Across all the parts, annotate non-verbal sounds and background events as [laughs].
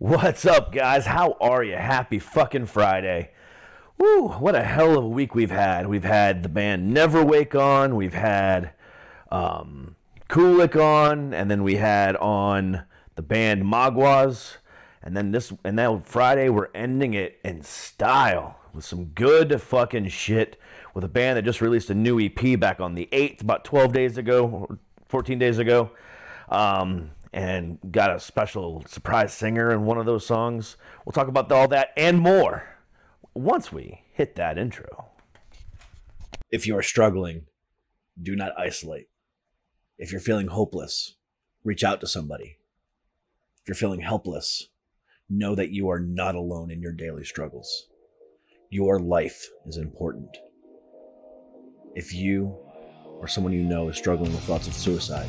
What's up, guys? How are you? Happy fucking Friday. Woo, what a hell of a week we've had. We've had the band Never Wake on, we've had um, Kulik on, and then we had on the band Magwas. And then this, and now Friday, we're ending it in style with some good fucking shit with a band that just released a new EP back on the 8th, about 12 days ago, or 14 days ago. Um, and got a special surprise singer in one of those songs. We'll talk about all that and more once we hit that intro. If you are struggling, do not isolate. If you're feeling hopeless, reach out to somebody. If you're feeling helpless, know that you are not alone in your daily struggles. Your life is important. If you or someone you know is struggling with thoughts of suicide,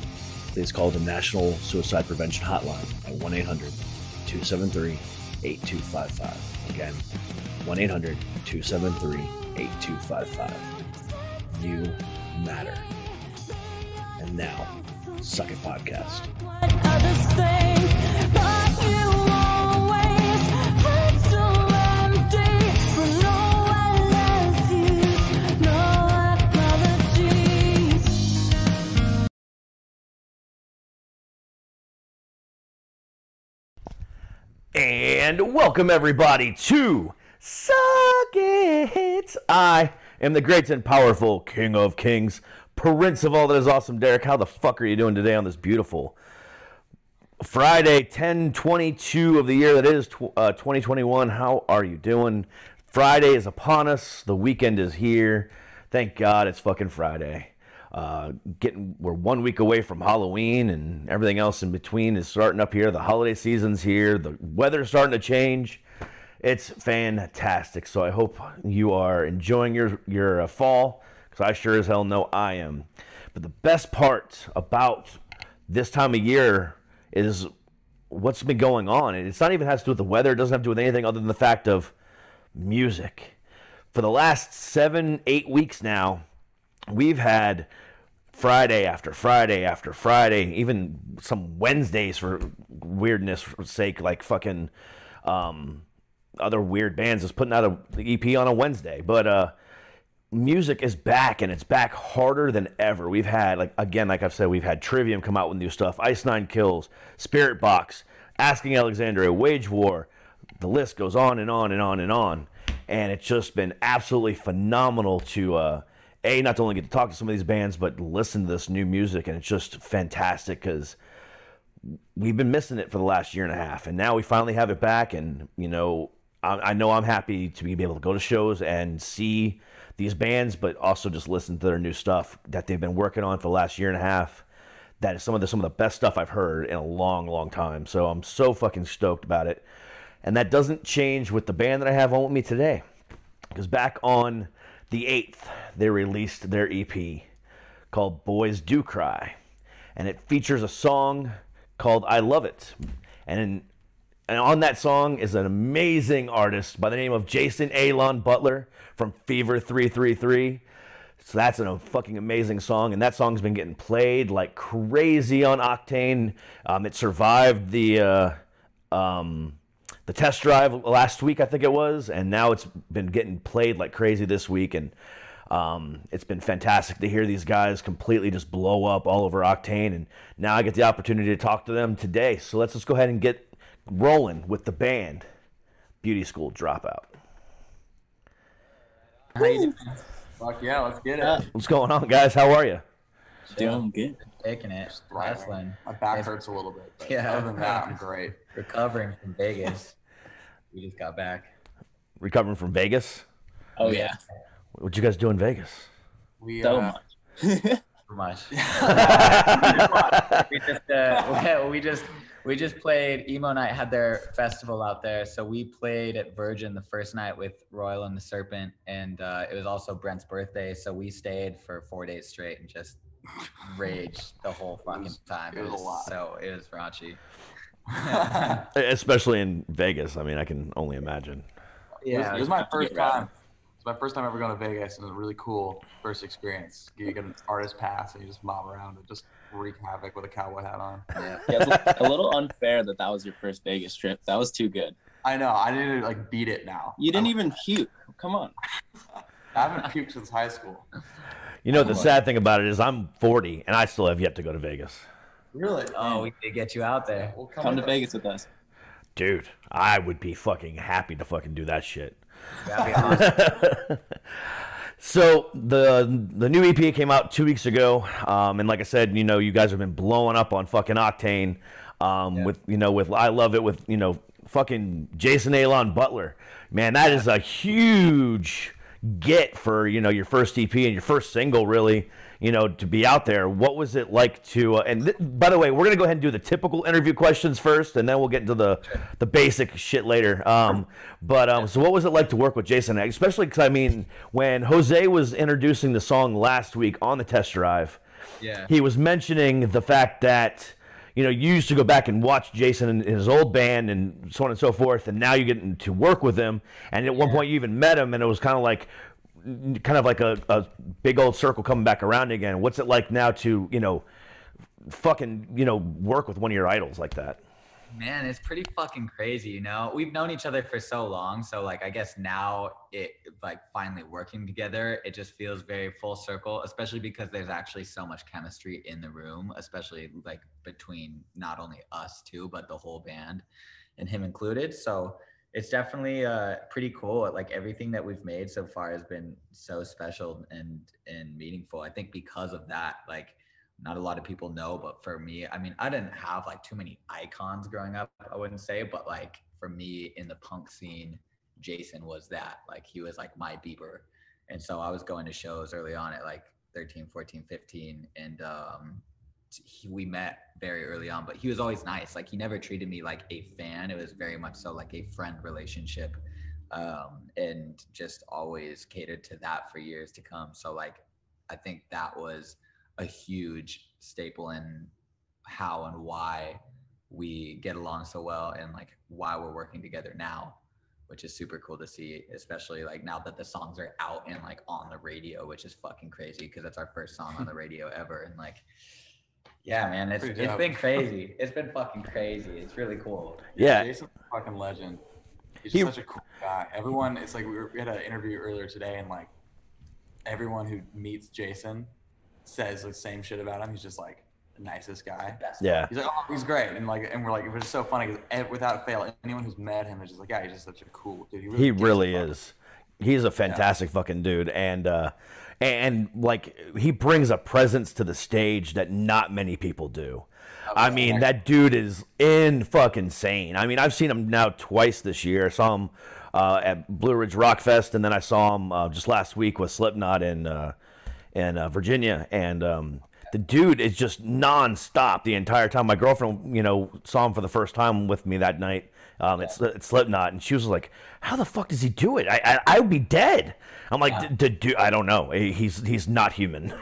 please call the National Suicide Prevention Hotline at 1 800 273 8255. Again, 1 800 273 8255. You matter. And now, Suck It Podcast. And welcome everybody to Suck It. I am the great and powerful King of Kings, Prince of all that is awesome. Derek, how the fuck are you doing today on this beautiful Friday, 1022 of the year that is uh, 2021? How are you doing? Friday is upon us. The weekend is here. Thank God it's fucking Friday. Uh, getting we're one week away from Halloween and everything else in between is starting up here. The holiday season's here. The weather's starting to change. It's fantastic. So I hope you are enjoying your your uh, fall because I sure as hell know I am. But the best part about this time of year is what's been going on. And it's not even has to do with the weather. It doesn't have to do with anything other than the fact of music. For the last seven, eight weeks now, we've had Friday after Friday after Friday, even some Wednesdays for weirdness sake, like fucking um, other weird bands is putting out a the EP on a Wednesday. But uh, music is back and it's back harder than ever. We've had like again, like I've said, we've had Trivium come out with new stuff, Ice Nine Kills, Spiritbox, Asking Alexandria, Wage War. The list goes on and on and on and on, and it's just been absolutely phenomenal to uh, a not to only get to talk to some of these bands, but listen to this new music, and it's just fantastic because we've been missing it for the last year and a half, and now we finally have it back. And you know, I, I know I'm happy to be able to go to shows and see these bands, but also just listen to their new stuff that they've been working on for the last year and a half. That is some of the some of the best stuff I've heard in a long, long time. So I'm so fucking stoked about it, and that doesn't change with the band that I have on with me today, because back on the eighth they released their EP called Boys Do Cry, and it features a song called I Love It. And, and on that song is an amazing artist by the name of Jason Aalon Butler from Fever 333. So that's a fucking amazing song, and that song's been getting played like crazy on Octane. Um, it survived the uh, um, the test drive last week, I think it was, and now it's been getting played like crazy this week, and um, it's been fantastic to hear these guys completely just blow up all over Octane, and now I get the opportunity to talk to them today. So let's just go ahead and get rolling with the band, Beauty School Dropout. How you doing? Fuck yeah, let's get it. What's going on, guys? How are you? doing good. taking it, wrestling, My back hurts a little bit, but Yeah. other than that, I'm [laughs] great. recovering from Vegas. We just got back. Recovering from Vegas. Oh yeah, What'd you guys do in Vegas? We so uh, much. [laughs] Too much. we just uh, [laughs] we just we just played emo night had their festival out there so we played at virgin the first night with royal and the serpent and uh, it was also brent's birthday so we stayed for four days straight and just raged the whole fucking was- time it was a lot. so it was raunchy [laughs] Especially in Vegas. I mean, I can only imagine. it, was, yeah it was my first get around. time. It's my first time ever going to Vegas, and it was a really cool first experience. You get an artist pass, and you just mob around and just wreak havoc with a cowboy hat on. Yeah. Yeah, it's a, a little unfair that that was your first Vegas trip. That was too good. I know. I need to like beat it now. You didn't I, even puke. Come on. [laughs] I haven't puked since high school. You know, the sad thing about it is I'm 40 and I still have yet to go to Vegas. Really? Oh, we did get you out there. We'll Come to with Vegas with us. Dude, I would be fucking happy to fucking do that shit. Awesome. [laughs] so the the new EP came out two weeks ago, um, and like I said, you know, you guys have been blowing up on fucking Octane, um, Yeah. with you know, with I love it with you know, fucking Jason Aalon Butler. Man, that is a huge get for you know your first EP and your first single, really. You know, to be out there. What was it like to? Uh, and th- by the way, we're gonna go ahead and do the typical interview questions first, and then we'll get into the the basic shit later. Um, but um, so what was it like to work with Jason? Especially because I mean, when Jose was introducing the song last week on the test drive, Yeah. he was mentioning the fact that you know you used to go back and watch Jason and his old band and so on and so forth, and now you get to work with him. And at one point, you even met him, and it was kind of like kind of like a, a big old circle coming back around again. What's it like now to you know fucking you know work with one of your idols like that? Man, it's pretty fucking crazy, you know. We've known each other for so long, so like I guess now it like finally working together, it just feels very full circle, especially because there's actually so much chemistry in the room, especially like between not only us two, but the whole band and him included. So it's definitely uh pretty cool. Like everything that we've made so far has been so special and and meaningful. I think because of that, like not a lot of people know, but for me, I mean, I didn't have like too many icons growing up, I wouldn't say, but like for me in the punk scene, Jason was that. Like he was like my Bieber. And so I was going to shows early on at like 13, 14, 15. And um, he, we met very early on, but he was always nice. Like he never treated me like a fan. It was very much so like a friend relationship. Um, and just always catered to that for years to come. So like I think that was a huge staple in how and why we get along so well and like why we're working together now which is super cool to see especially like now that the songs are out and like on the radio which is fucking crazy because that's our first song on the [laughs] radio ever and like yeah man it's, Pretty it's dope. been [laughs] crazy it's been fucking crazy it's really cool Yeah, Jason's a fucking legend. He's He- such a cool guy. Everyone, it's like we, were, we had an interview earlier today, and like everyone who meets Jason says the same shit about him. He's just like the nicest guy. Best yeah. He's like, oh, he's great, and like, and we're like, it was so funny because without fail, anyone who's met him is just like, yeah, he's just such a cool dude. He gives a really is. He's a fantastic fucking dude, and uh, and like he brings a presence to the stage that not many people do. I mean, that dude is in fucking insane. I mean, I've seen him now twice this year. I saw him uh, at Blue Ridge Rock Fest, and then I saw him uh, just last week with Slipknot in uh, in uh, Virginia, and um, the dude is just nonstop the entire time. My girlfriend, you know, saw him for the first time with me that night. Um, it's, it's Slipknot, and she was like, "How the fuck does he do it? I I, I would be dead." I'm like, "D- d- dude, I don't know. He's he's not human."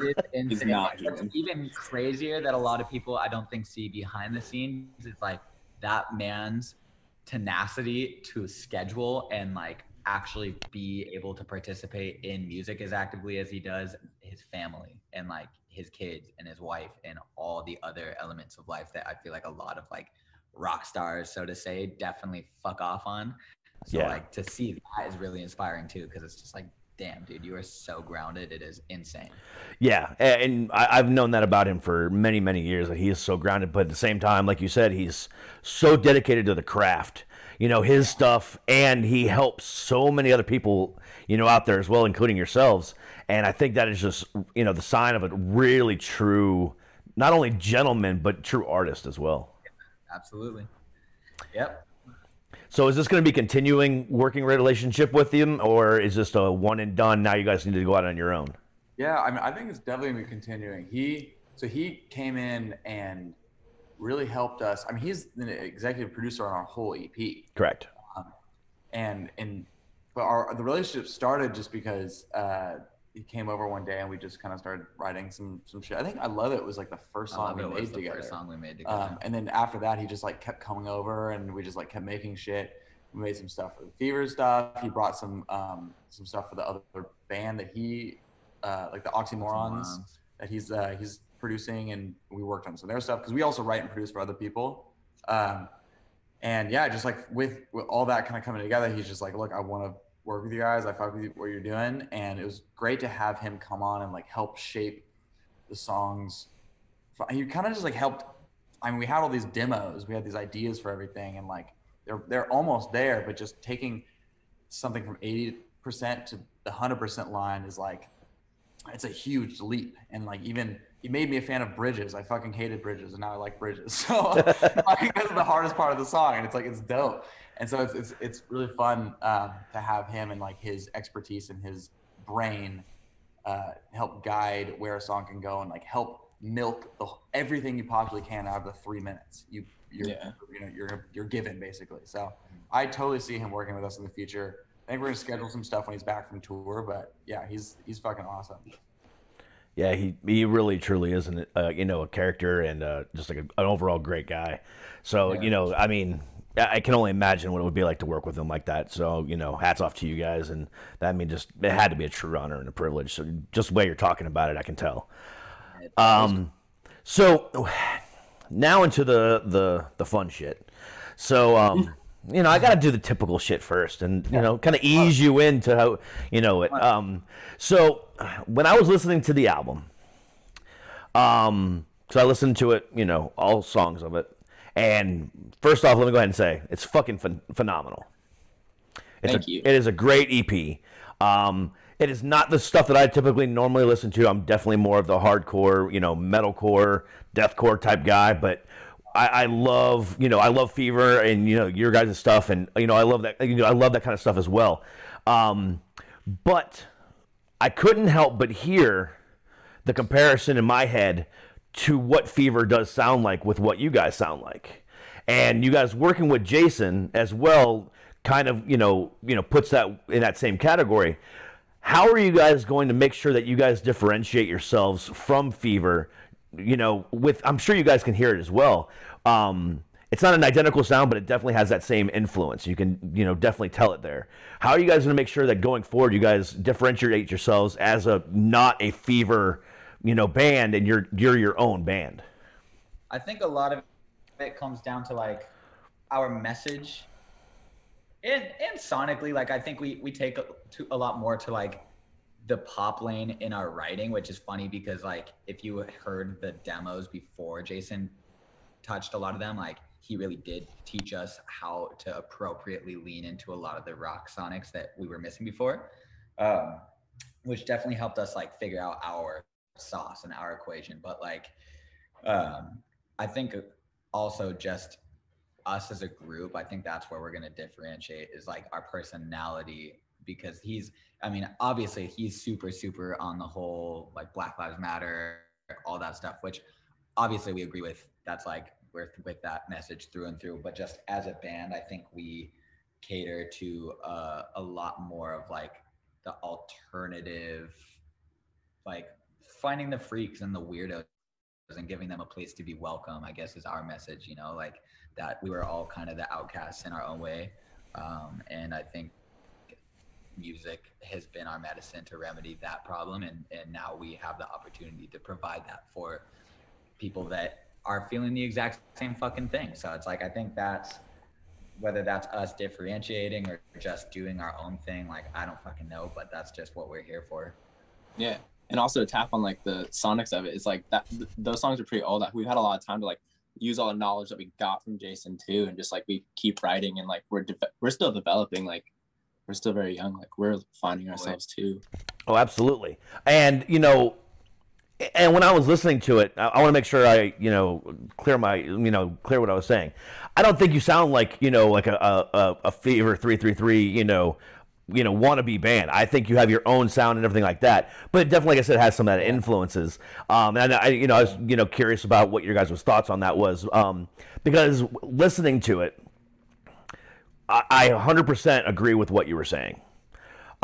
It's [laughs] insane. not Like, what's human. even crazier that a lot of people I don't think see behind the scenes is like that man's tenacity to schedule and like actually be able to participate in music as actively as he does his family and like his kids and his wife and all the other elements of life that I feel like a lot of like rock stars, so to say, definitely fuck off on. So Yeah. like to see that is really inspiring too, because it's just like, damn, dude, you are so grounded. It is insane. Yeah, and I've known that about him for many, many years. That he is so grounded, but at the same time, like you said, he's so dedicated to the craft. You know his stuff, and he helps so many other people, you know, out there as well, including yourselves. And I think that is just, you know, the sign of a really true, not only gentleman but true artist as well. Absolutely. Yep. So is this going to be continuing working relationship with him, or is this a one and done? Now you guys need to go out on your own. Yeah, I mean, I think it's definitely gonna be continuing. He so he came in and really helped us. I mean, he's the executive producer on our whole EP, Correct. and and but our the relationship started just because uh, he came over one day and we just kind of started writing some some shit. I think I love it was like the first song we it was made the together. first song we made together. Um, and then after that, he just like kept coming over, and we just like kept making shit. We made some stuff for the Fever stuff. He brought some um, some stuff for the other band that he uh, like the Oxymorons that he's uh, he's producing and we worked on some of their stuff because we also write and produce for other people. Um, and yeah, just like with, with all that kind of coming together, he's just like, look, I want to work with you guys. I fuck with what you're doing. And it was great to have him come on and like help shape the songs. He kind of just like helped. I mean, we had all these demos, we had these ideas for everything, and like they're they're almost there, but just taking something from 80% to the 100% line is like it's a huge leap and like even he made me a fan of bridges. I fucking hated bridges and now i like bridges. [laughs] So [laughs] I think that's the hardest part of the song and it's like it's dope. And so it's it's, it's really fun um, to have him and like his expertise and his brain uh, help guide where a song can go and like help milk the, everything you possibly can out of the three minutes you you're Yeah. you know you're you're given basically. So i totally see him working with us in the future. I think we're gonna schedule some stuff when he's back from tour, but yeah, he's he's fucking awesome. Yeah, he he really truly is an uh, you know a character and uh, just like a, an overall great guy. So you know, I mean, I I can only imagine what it would be like to work with him like that. So you know, hats off to you guys, and that I mean, just it had to be a true honor and a privilege. So just the way you're talking about it, I can tell. Um, so now into the the the fun shit. So um, you know, I got to do the typical shit first, and you know, kind of ease you into how you know it. Um, so when I was listening to the album, um, so I listened to it, you know, all songs of it, and first off, let me go ahead and say it's fucking phen- phenomenal. It's Thank a, you. It is a great EP. Um, it is not the stuff that I typically normally listen to. I'm definitely more of the hardcore, you know, metalcore, deathcore type guy. But I, I love, you know, I love Fever and you know your guys' stuff, and you know I love that. You know, I love that kind of stuff as well. Um, but I couldn't help but hear the comparison in my head to what Fever does sound like with what you guys sound like. And you guys working with Jason as well kind of, you know, you know, puts that in that same category. How are you guys going to make sure that you guys differentiate yourselves from Fever? You know, with I'm sure you guys can hear it as well. Um, it's not an identical sound, but it definitely has that same influence. You can, you know, definitely tell it there. How are you guys going to make sure that going forward, you guys differentiate yourselves as a not a Fever, you know, band, and you're you're your own band? I think a lot of it comes down to like our message, and and sonically, like I think we we take a, to a lot more to like the pop lane in our writing, which is funny because like if you heard the demos before Jason touched a lot of them, like he really did teach us how to appropriately lean into a lot of the rock sonics that we were missing before, um, which definitely helped us like figure out our sauce and our equation. But like, um, I think also just us as a group, I think that's where we're going to differentiate is like our personality because he's, I mean, obviously he's super, super on the whole like Black Lives Matter, all that stuff, which obviously we agree with. That's like we're with that message through and through. But just as a band, I think we cater to uh, a lot more of like the alternative, like finding the freaks and the weirdos and giving them a place to be welcome. I guess is our message. You know, like that we were all kind of the outcasts in our own way, um, and I think music has been our medicine to remedy that problem and and now we have the opportunity to provide that for people that are feeling the exact same fucking thing so it's like i think that's whether that's us differentiating or just doing our own thing like i don't fucking know but that's just what we're here for Yeah, and also to tap on like the sonics of it. It's like that. Th- those songs are pretty old. Like, We've had a lot of time to like use all the knowledge that we got from Jason too, and just like we keep writing and like we're de- we're still developing. Like we're still very young. Like we're finding ourselves too. Oh, absolutely. And you know, and when I was listening to it, I, I want to make sure I, you know, clear my, you know, clear what I was saying. I don't think you sound like, you know, like a a, a- Fever three three three, you know, you know, wannabe band. I think you have your own sound and everything like that. But it definitely, like I said, has some of that influences. Um, and I, you know, I was, you know, curious about what your guys' thoughts on that was, um, because listening to it, I, I 100% agree with what you were saying.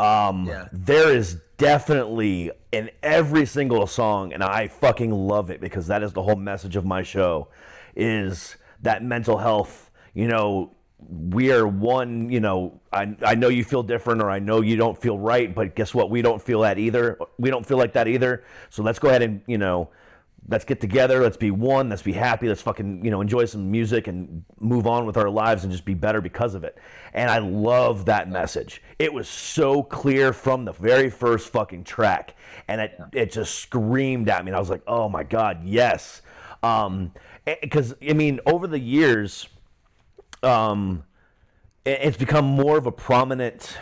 Um, Yeah. There is definitely in every single song, and I fucking love it because that is the whole message of my show, is that mental health. You know, we are one. You know, I I know you feel different, or I know you don't feel right, but guess what? We don't feel that either. We don't feel like that either. So let's go ahead and you know let's get together, let's be one, let's be happy, let's fucking you know enjoy some music and move on with our lives and just be better because of it. And I love that message. It was so clear from the very first fucking track, and it it just screamed at me. And I was like, oh my god, yes. Um, because I mean, over the years, um, it's become more of a prominent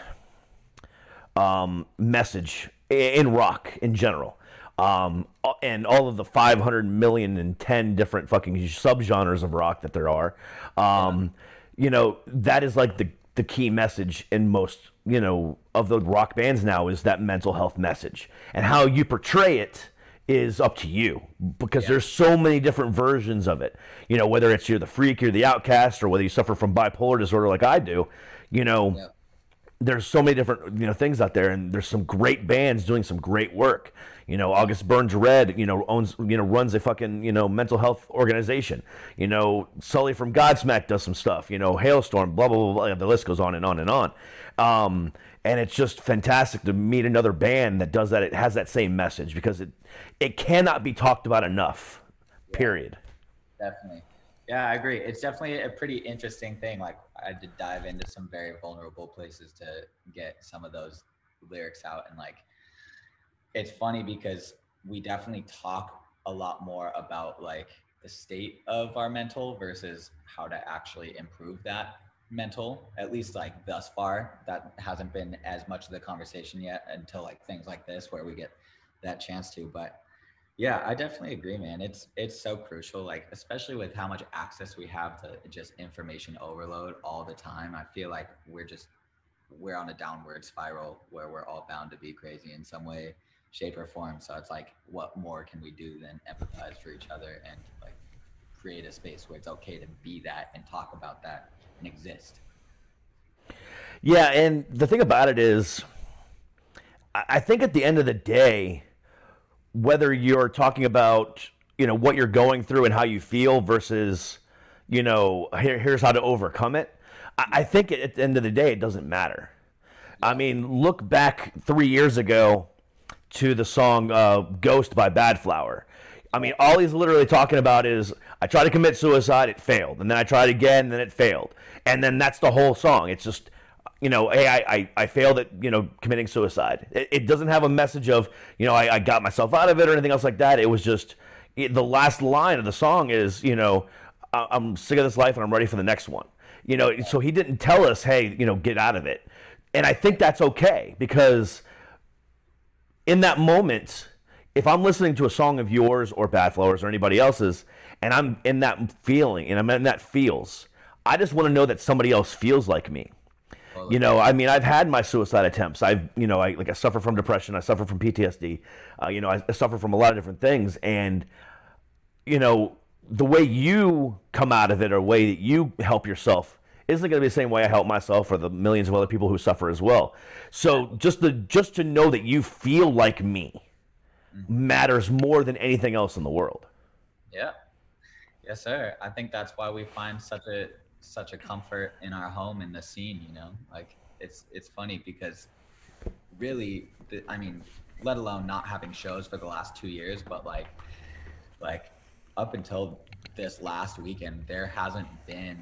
um, message in rock in general. Um, and all of the 500 million and 10 different fucking subgenres of rock that there are. Um, You know, that is like the, the key message in most, you know, of the rock bands now is that mental health message. And how you portray it is up to you because there's so many different versions of it. You know, whether it's you're the freak, you're the outcast, or whether you suffer from bipolar disorder like I do, you know, Yeah. there's so many different you know things out there and there's some great bands doing some great work you know august burns red you know owns you know runs a fucking you know mental health organization you know sully from godsmack does some stuff you know Halestorm blah blah blah, blah. the list goes on and on and on um, and it's just fantastic to meet another band that does that it has that same message because it it cannot be talked about enough period Definitely. Yeah, I agree. It's definitely a pretty interesting thing. Like I had to dive into some very vulnerable places to get some of those lyrics out and like it's funny because we definitely talk a lot more about like the state of our mental versus how to actually improve that mental at least like thus far that hasn't been as much of the conversation yet until like things like this where we get that chance to but yeah, I definitely agree, man. It's it's so crucial, like especially with how much access we have to just information overload all the time. I feel like we're just we're on a downward spiral where we're all bound to be crazy in some way, shape, or form. So it's like, what more can we do than empathize for each other and like create a space where it's okay to be that and talk about that and exist. Yeah, and the thing about it is, I think at the end of the day, whether you're talking about you know what you're going through and how you feel versus you know here, here's how to overcome it, I, I think at the end of the day it doesn't matter. I mean, look back three years ago to the song uh, "Ghost" by Badflower. I mean, all he's literally talking about is I tried to commit suicide, it failed, and then I tried again, and then it failed, and then that's the whole song. It's just, you know, hey, I I, I failed at you know committing suicide. It, it doesn't have a message of you know I, I got myself out of it or anything else like that. It was just it, the last line of the song is you know I'm sick of this life and I'm ready for the next one. You know, so he didn't tell us, hey, you know, get out of it, and I think that's okay because in that moment, if I'm listening to a song of yours or Badflowers or anybody else's, and I'm in that feeling and I'm in that feels, I just want to know that somebody else feels like me. You know, I mean, I've had my suicide attempts. I've, you know, I like I suffer from depression. I suffer from PTSD. Uh, you know, I, I suffer from a lot of different things, and you know, the way you come out of it or the way that you help yourself isn't going to be the same way I help myself or the millions of other people who suffer as well. So just the just to know that you feel like me mm-hmm. matters more than anything else in the world. Yeah. Yes, sir. I think that's why we find such a such a comfort in our home in the scene, you know? Like it's it's funny because really the, I mean, let alone not having shows for the last 2 years, but like like up until this last weekend there hasn't been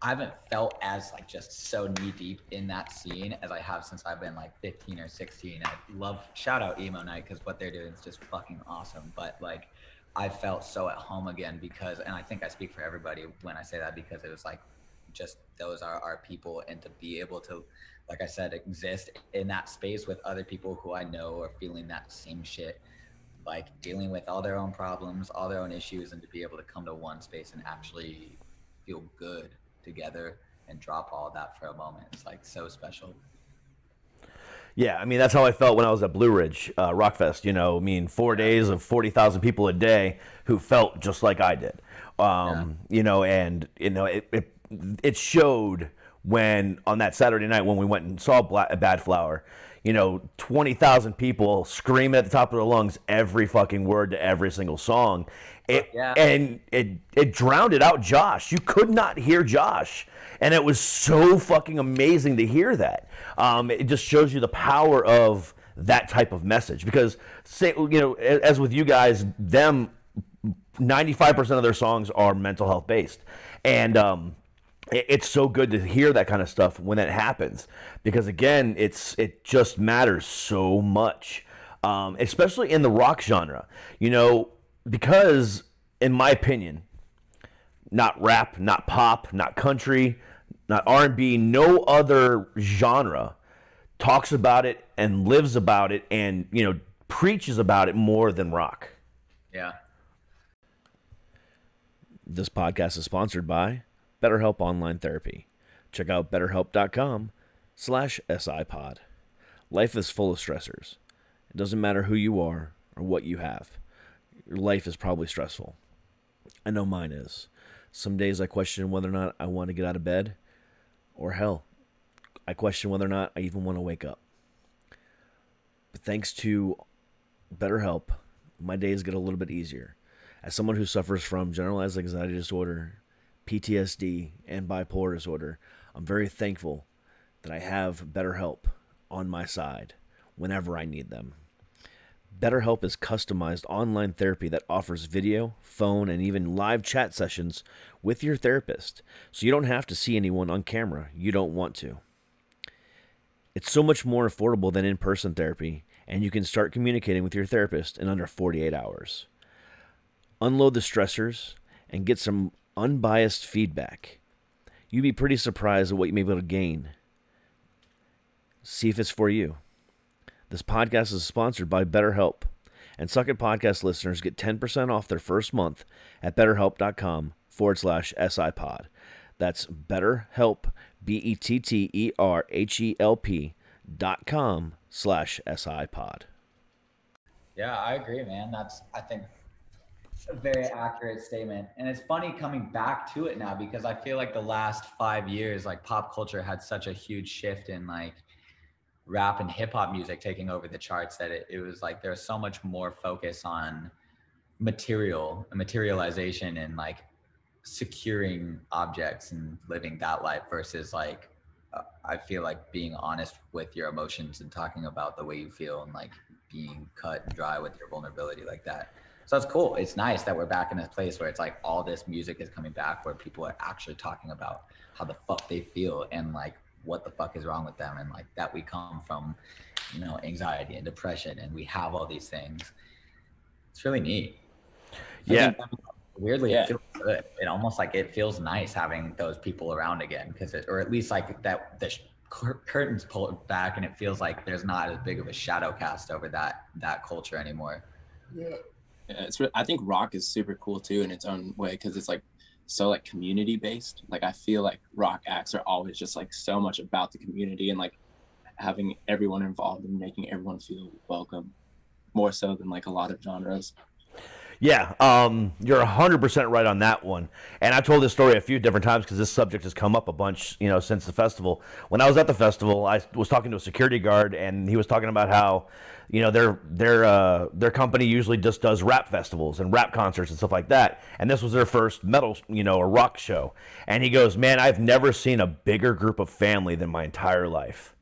I haven't felt as like just so knee deep in that scene as I have since I've been like 15 or 16. I love shout out emo night because what they're doing is just fucking awesome. But like I felt so at home again because, and I think I speak for everybody when I say that because it was like just those are our people and to be able to, like I said, exist in that space with other people who I know are feeling that same shit like dealing with all their own problems, all their own issues, and to be able to come to one space and actually feel good together and drop all that for a moment. It's like so special. Yeah, I mean that's how I felt when I was at Blue Ridge uh, Rockfest. You know, I mean four days of forty thousand people a day who felt just like I did. Um, You know, and you know it, it it showed when on that Saturday night when we went and saw Black, Badflower. You know, twenty thousand people screaming at the top of their lungs every fucking word to every single song. It, Yeah. And it it drowned it out Josh. You could not hear Josh. And it was so fucking amazing to hear that. Um, it just shows you the power of that type of message because say you know as with you guys them 95% of their songs are mental health based and um it's so good to hear that kind of stuff when it happens because again it's it just matters so much um, especially in the rock genre you know because in my opinion not rap not pop not country not r&b no other genre talks about it and lives about it and you know preaches about it more than rock Yeah. This podcast is sponsored by BetterHelp Online Therapy. Check out betterhelp.com slash SIPod. Life is full of stressors. It doesn't matter who you are or what you have. Your life is probably stressful. I know mine is. Some days I question whether or not I want to get out of bed, or hell, I question whether or not I even want to wake up. But thanks to BetterHelp, my days get a little bit easier. As someone who suffers from generalized anxiety disorder, PTSD, and bipolar disorder, I'm very thankful that I have BetterHelp on my side whenever I need them. BetterHelp is customized online therapy that offers video, phone, and even live chat sessions with your therapist, so you don't have to see anyone on camera you don't want to. It's so much more affordable than in person therapy, and you can start communicating with your therapist in under 48 hours. Unload the stressors and get some unbiased feedback. You'd be pretty surprised at what you may be able to gain. See if it's for you. This podcast is sponsored by BetterHelp, and Suck It Podcast listeners get 10% off their first month at betterhelp.com forward slash SIPod. That's BetterHelp, B E T T E R H E L P dot com slash SIPod. Yeah, I agree, man. That's I think a very accurate statement. And it's funny coming back to it now because I feel like the last five years, like pop culture had such a huge shift in like rap and hip hop music taking over the charts that it, it was like there's so much more focus on material materialization and like securing objects and living that life versus like uh, I feel like being honest with your emotions and talking about the way you feel and like being cut and dry with your vulnerability like that. So it's cool. It's nice that we're back in this place where it's like all this music is coming back where people are actually talking about how the fuck they feel and like what the fuck is wrong with them and like that we come from, you know, anxiety and depression and we have all these things. It's really neat. Yeah. weirdly Yeah. it feels good it almost like it feels nice having those people around again because it or at least like that the sh- curtains pulled back and it feels like there's not as big of a shadow cast over that that culture anymore Yeah, it's. I think rock is super cool too in its own way because it's like so like community based. Like I feel like rock acts are always just like so much about the community and like having everyone involved and making everyone feel welcome, more so than like a lot of genres. Yeah, um, you're 100% right on that one. And I've told this story a few different times because this subject has come up a bunch, you know, since the festival. When I was at the festival, I was talking to a security guard, and he was talking about how, you know, their their uh, their company usually just does rap festivals and rap concerts and stuff like that. And this was their first metal, you know, a rock show. And he goes, "Man, I've never seen a bigger group of family than my entire life."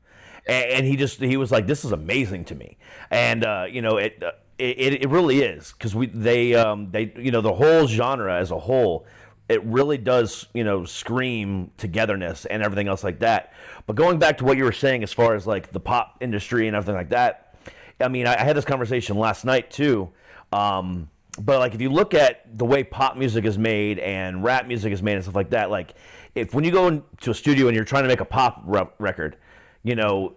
and, and he just he was like this is amazing to me and uh, you know it uh, it, it really is because we they um they you know the whole genre as a whole it really does you know scream togetherness and everything else like that but going back to what you were saying as far as like the pop industry and everything like that i mean i, I had this conversation last night too um but like if you look at the way pop music is made and rap music is made and stuff like that like if when you go into a studio and you're trying to make a pop re- record you know,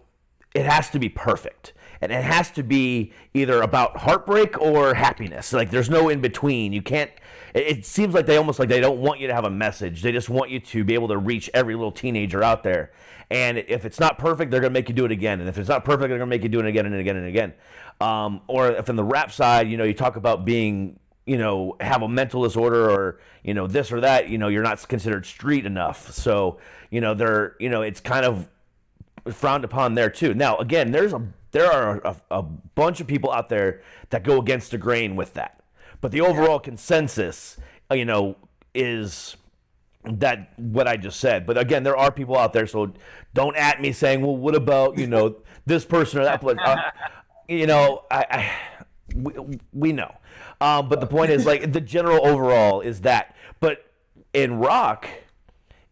it has to be perfect. And it has to be either about heartbreak or happiness. Like there's no in between. You can't it, it seems like they almost like they don't want you to have a message. They just want you to be able to reach every little teenager out there. And if it's not perfect, they're gonna make you do it again. And if it's not perfect, they're gonna make you do it again and again and again. Um, or if in the rap side, you know, you talk about being you know, have a mental disorder or, you know, this or that, you know, you're not considered street enough. So, you know, they're, you know, it's kind of frowned upon there too. Now, again, there's a there are a, a bunch of people out there that go against the grain with that, but the overall consensus, uh, you know, is that what I just said. But again, there are people out there, so don't at me saying, "Well, what about you know [laughs] this person or that person?" Uh, you know, I, I we, we know, um, but the point is like the general overall is that. But in rock,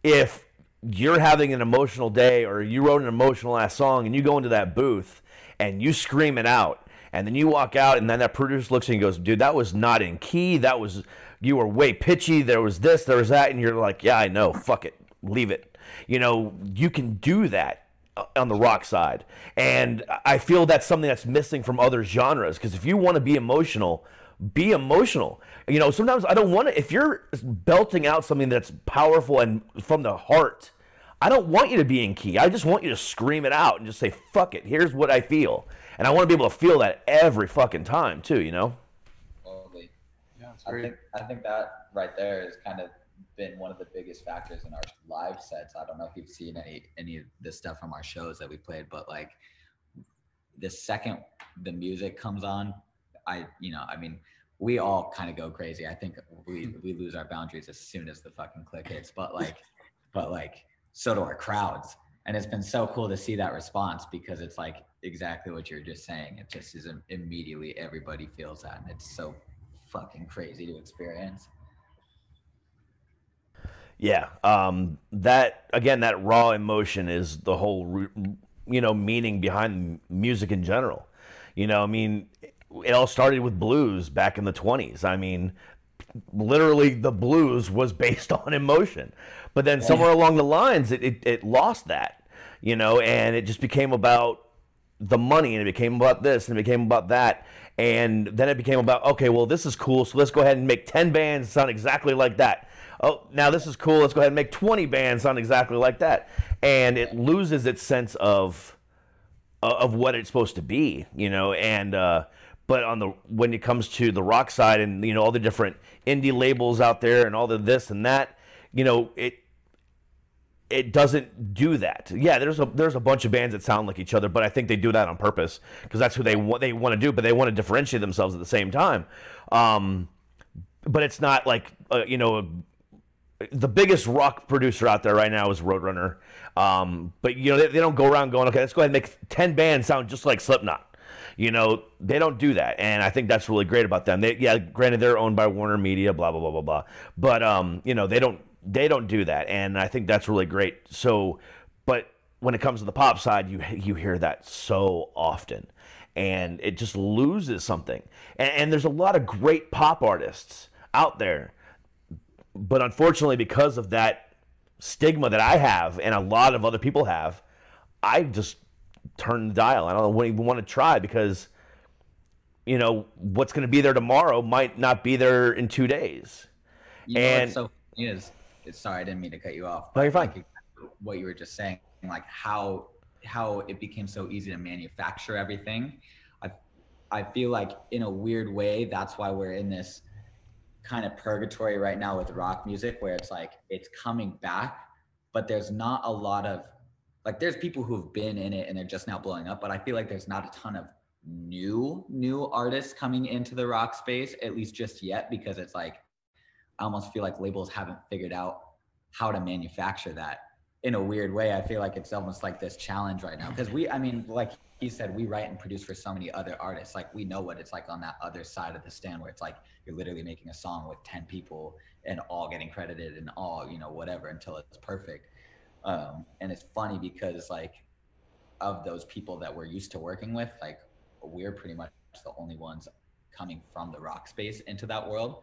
if you're having an emotional day or you wrote an emotional ass song and you go into that booth and you scream it out and then you walk out and then that producer looks and goes, dude, that was not in key. That was you were way pitchy. There was this, there was that, and you're like, yeah, I know. Fuck it, leave it. You know, you can do that uh, on the rock side. And I feel that's something that's missing from other genres because if you want to be emotional, be emotional. You know, sometimes I don't want to, if you're belting out something that's powerful and from the heart, I don't want you to be in key. I just want you to scream it out and just say, fuck it, here's what I feel. And I want to be able to feel that every fucking time, too, you know? Totally. Yeah, it's I think I think that right there has kind of been one of the biggest factors in our live sets. I don't know if you've seen any any of the stuff from our shows that we played, but like the second the music comes on, I you know, I mean, we all kind of go crazy. I think we we lose our boundaries as soon as the fucking click hits. But like but like so do our crowds. And it's been so cool to see that response because it's like exactly what you're just saying. It just is immediately everybody feels that, and it's so fucking crazy to experience. Yeah, um, that again, that raw emotion is the whole, you know, meaning behind music in general. You know, I mean, it all started with blues back in the twenties. I mean, literally, the blues was based [laughs] on emotion, but then somewhere along the lines, it, it, it lost that. You know, and it just became about the money, and it became about this, and it became about that, and then it became about okay, well, this is cool, so let's go ahead and make ten bands sound exactly like that oh, now this is cool. Let's go ahead and make 20 bands sound exactly like that. And it loses its sense of of what it's supposed to be, you know, and uh but on the when it comes to the rock side and you know all the different indie labels out there and all the this and that, you know, it it doesn't do that. Yeah, there's a there's a bunch of bands that sound like each other, but I think they do that on purpose because that's who they want they want to do, but they want to differentiate themselves at the same time. Um, but it's not like uh, you know the biggest rock producer out there right now is Roadrunner. Um, but you know they, they don't go around going, okay, let's go ahead and make ten bands sound just like Slipknot. You know they don't do that, and I think that's really great about them. They, yeah, granted they're owned by Warner Media, blah blah blah blah blah, but um, you know they don't they don't do that, and I think that's really great. So, but when it comes to the pop side, you you hear that so often, and it just loses something. And, and there's a lot of great pop artists out there but unfortunately because of that stigma that i have and a lot of other people have i just turn the dial i don't even want to try because you know what's going to be there tomorrow might not be there in two days You And- so funny is, sorry, I didn't mean to cut you off. No, you're fine. like, what you were just saying, like how how it became so easy to manufacture everything. I I feel like in a weird way, that's why we're in this kind of purgatory right now with rock music, where it's like it's coming back, but there's not a lot of like there's people who've been in it and they're just now blowing up, but I feel like there's not a ton of new new artists coming into the rock space at least just yet because it's like I almost feel like labels haven't figured out how to manufacture that in a weird way. I feel like it's almost like this challenge right now because we, I mean, like he said, we write and produce for so many other artists. Like we know what it's like on that other side of the stand where it's like you're literally making a song with 10 people and all getting credited and all, you know, whatever until it's perfect. Um, and it's funny because like of those people that we're used to working with, like we're pretty much the only ones coming from the rock space into that world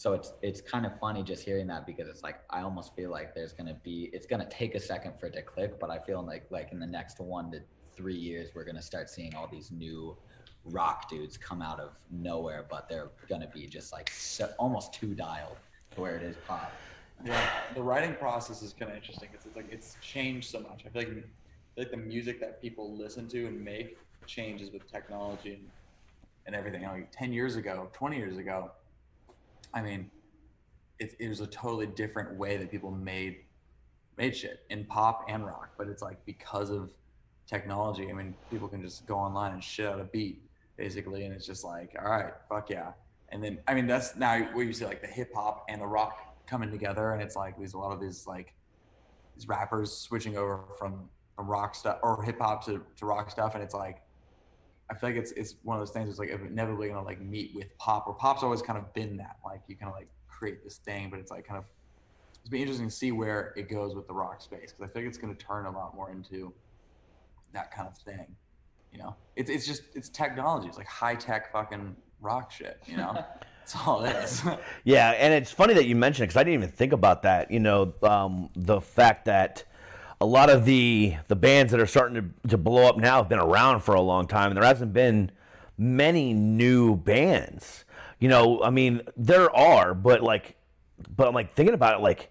so it's it's kind of funny just hearing that because it's like I almost feel like there's gonna be it's gonna take a second for it to click, but I feel like like in the next one to three years we're gonna start seeing all these new rock dudes come out of nowhere, but they're gonna be just like so, almost too dialed to where it is pop. Yeah, the writing process is kind of interesting. It's, it's like it's changed so much. I feel like, I feel like the music that people listen to and make changes with technology and, and everything. Like ten years ago, twenty years ago, I mean, it, it was a totally different way that people made made shit in pop and rock. But it's like because of technology, I mean, people can just go online and shit out a beat basically, and it's just like, all right, fuck yeah. And then I mean, that's now where you see like the hip hop and the rock coming together, and it's like there's a lot of these like these rappers switching over from from rock stuff or hip hop to, to rock stuff, and it's like I feel like it's it's one of those things that's like inevitably gonna like meet with pop, where pop's always kind of been that. Like you kind of like create this thing, but it's like kind of it's be interesting to see where it goes with the rock space because I think it's gonna turn a lot more into that kind of thing. You know, it's it's just it's technology. It's like high tech fucking rock shit. You know, [laughs] that's all it is. Yeah, and it's funny that you mentioned it because I didn't even think about that. You know, um, the fact that a lot of the the bands that are starting to, to blow up now have been around for a long time, and there hasn't been many new bands. You know, I mean, there are, but like, but I'm like thinking about it, like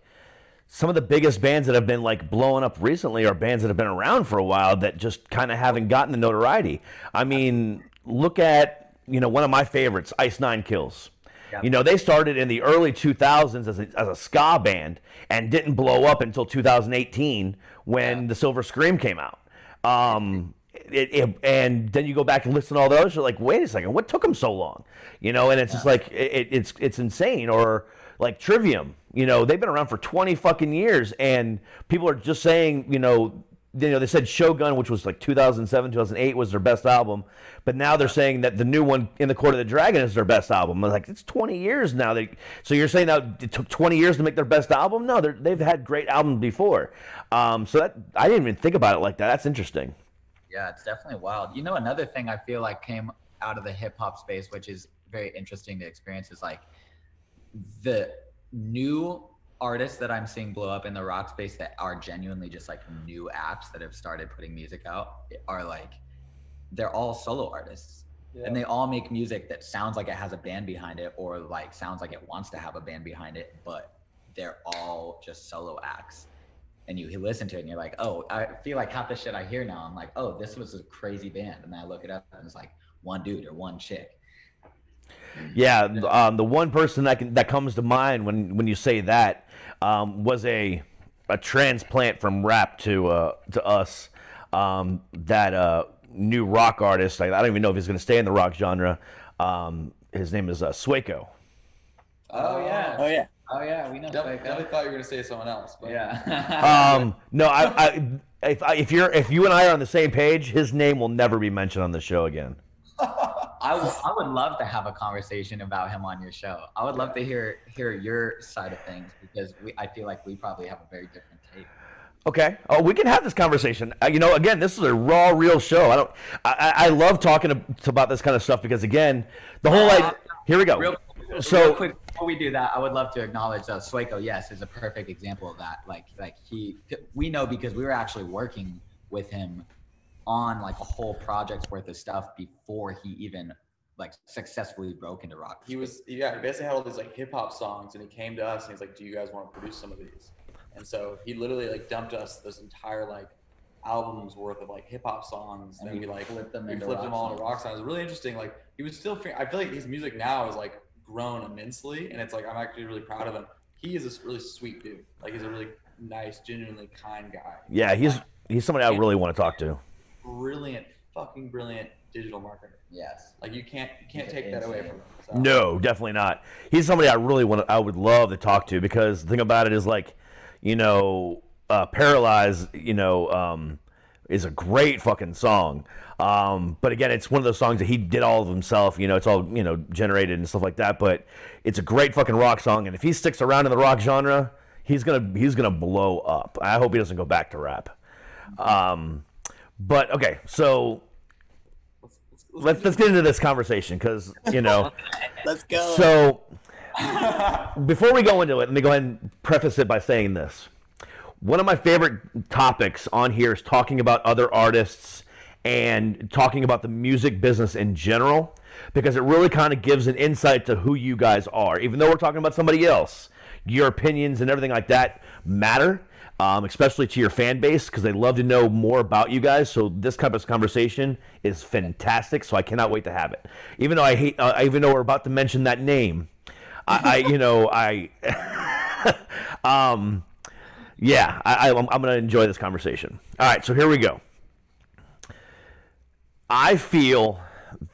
some of the biggest bands that have been like blowing up recently are bands that have been around for a while that just kind of haven't gotten the notoriety. I mean, look at you know one of my favorites, Ice Nine Kills. Yeah. You know, they started in the early 2000s as a, as a ska band and didn't blow up until 2018 when the Silver Scream came out. Um, it, it, and then you go back and listen to all those, you're like, wait a second, what took them so long? You know, and it's just like it, it's it's insane. Or like Trivium, you know, they've been around for 20 fucking years, and people are just saying, you know, you know, they said Shogun, which was like 2007, 2008, was their best album, but now they're saying that the new one, In the Court of the Dragon, is their best album. I'm like, it's 20 years now. They, so you're saying that it took 20 years to make their best album? No, they've had great albums before. Um, so that I didn't even think about it like that. That's interesting. Yeah, it's definitely wild. You know, another thing I feel like came out of the hip hop space, which is very interesting to experience, is like the new artists that I'm seeing blow up in the rock space that are genuinely just like new acts that have started putting music out are like they're all solo artists. And they all make music that sounds like it has a band behind it or like sounds like it wants to have a band behind it, but they're all just solo acts and you listen to it and you're like, oh, I feel like half the shit I hear now, I'm like, oh, this was a crazy band. And then I look it up and it's like one dude or one chick. Yeah, um, the one person that can, that comes to mind when, when you say that um, was a a transplant from rap to uh, to us. Um, that uh, new rock artist. I, I don't even know if he's going to stay in the rock genre. Um, his name is uh, Sueco. Oh, yeah. Oh yeah. Oh yeah, we know. Definitely, Psycho. definitely thought you were gonna say someone else. But Yeah. [laughs] Um, no, I, I if I- if you're if you and I are on the same page, his name will never be mentioned on the show again. I would, I would love to have a conversation about him on your show. I would love to hear hear your side of things because we, I feel like we probably have a very different take. Okay. Oh, we can have this conversation. Uh, you know, again, this is a raw, real show. I don't. I, I love talking to, to about this kind of stuff because, again, the whole like. Here we go. Real, So- real quick before we do that, I would love to acknowledge uh, Sueco. Yes, is a perfect example of that. Like like he, we know because we were actually working with him on like a whole project's worth of stuff before he even like successfully broke into rock. he was yeah he basically had all these like hip hop songs and he came to us and he's like do you guys want to produce some of these and so he literally like dumped us this entire like albums worth of like hip hop songs and, And we we like flipped them we into flipped rock them all into songs. rock songs it was really interesting like he was still I feel like his music now is like grown immensely and it's like I'm actually really proud of him he is a really sweet dude like he's a really nice genuinely kind guy Yeah, he's he's somebody I really want to talk to. Brilliant fucking brilliant digital marketer Yes. like you can't you can't He's take that away from him so. No, definitely not. He's somebody I really want. to I would love to talk to because the thing about it is like, you know, uh, "Paralyzed," you know, um, is a great fucking song. Um, but again, it's one of those songs that he did all of himself. You know, it's all you know generated and stuff like that. But it's a great fucking rock song, and if he sticks around in the rock genre, he's gonna he's gonna blow up. I hope he doesn't go back to rap. Um, but okay, so let's let's get into this conversation because you know. [laughs] Let's go. So, before we go into it, let me go ahead and preface it by saying this. One of my favorite topics on here is talking about other artists and talking about the music business in general because it really kind of gives an insight to who you guys are. Even though we're talking about somebody else, your opinions and everything like that matter. Um, especially to your fan base because they love to know more about you guys. So this type of conversation is fantastic. So I cannot wait to have it. Even though I hate, uh, even though we're about to mention that name, I, I you know, I, [laughs] um, yeah, I, I'm going to enjoy this conversation. All right, so here we go. I feel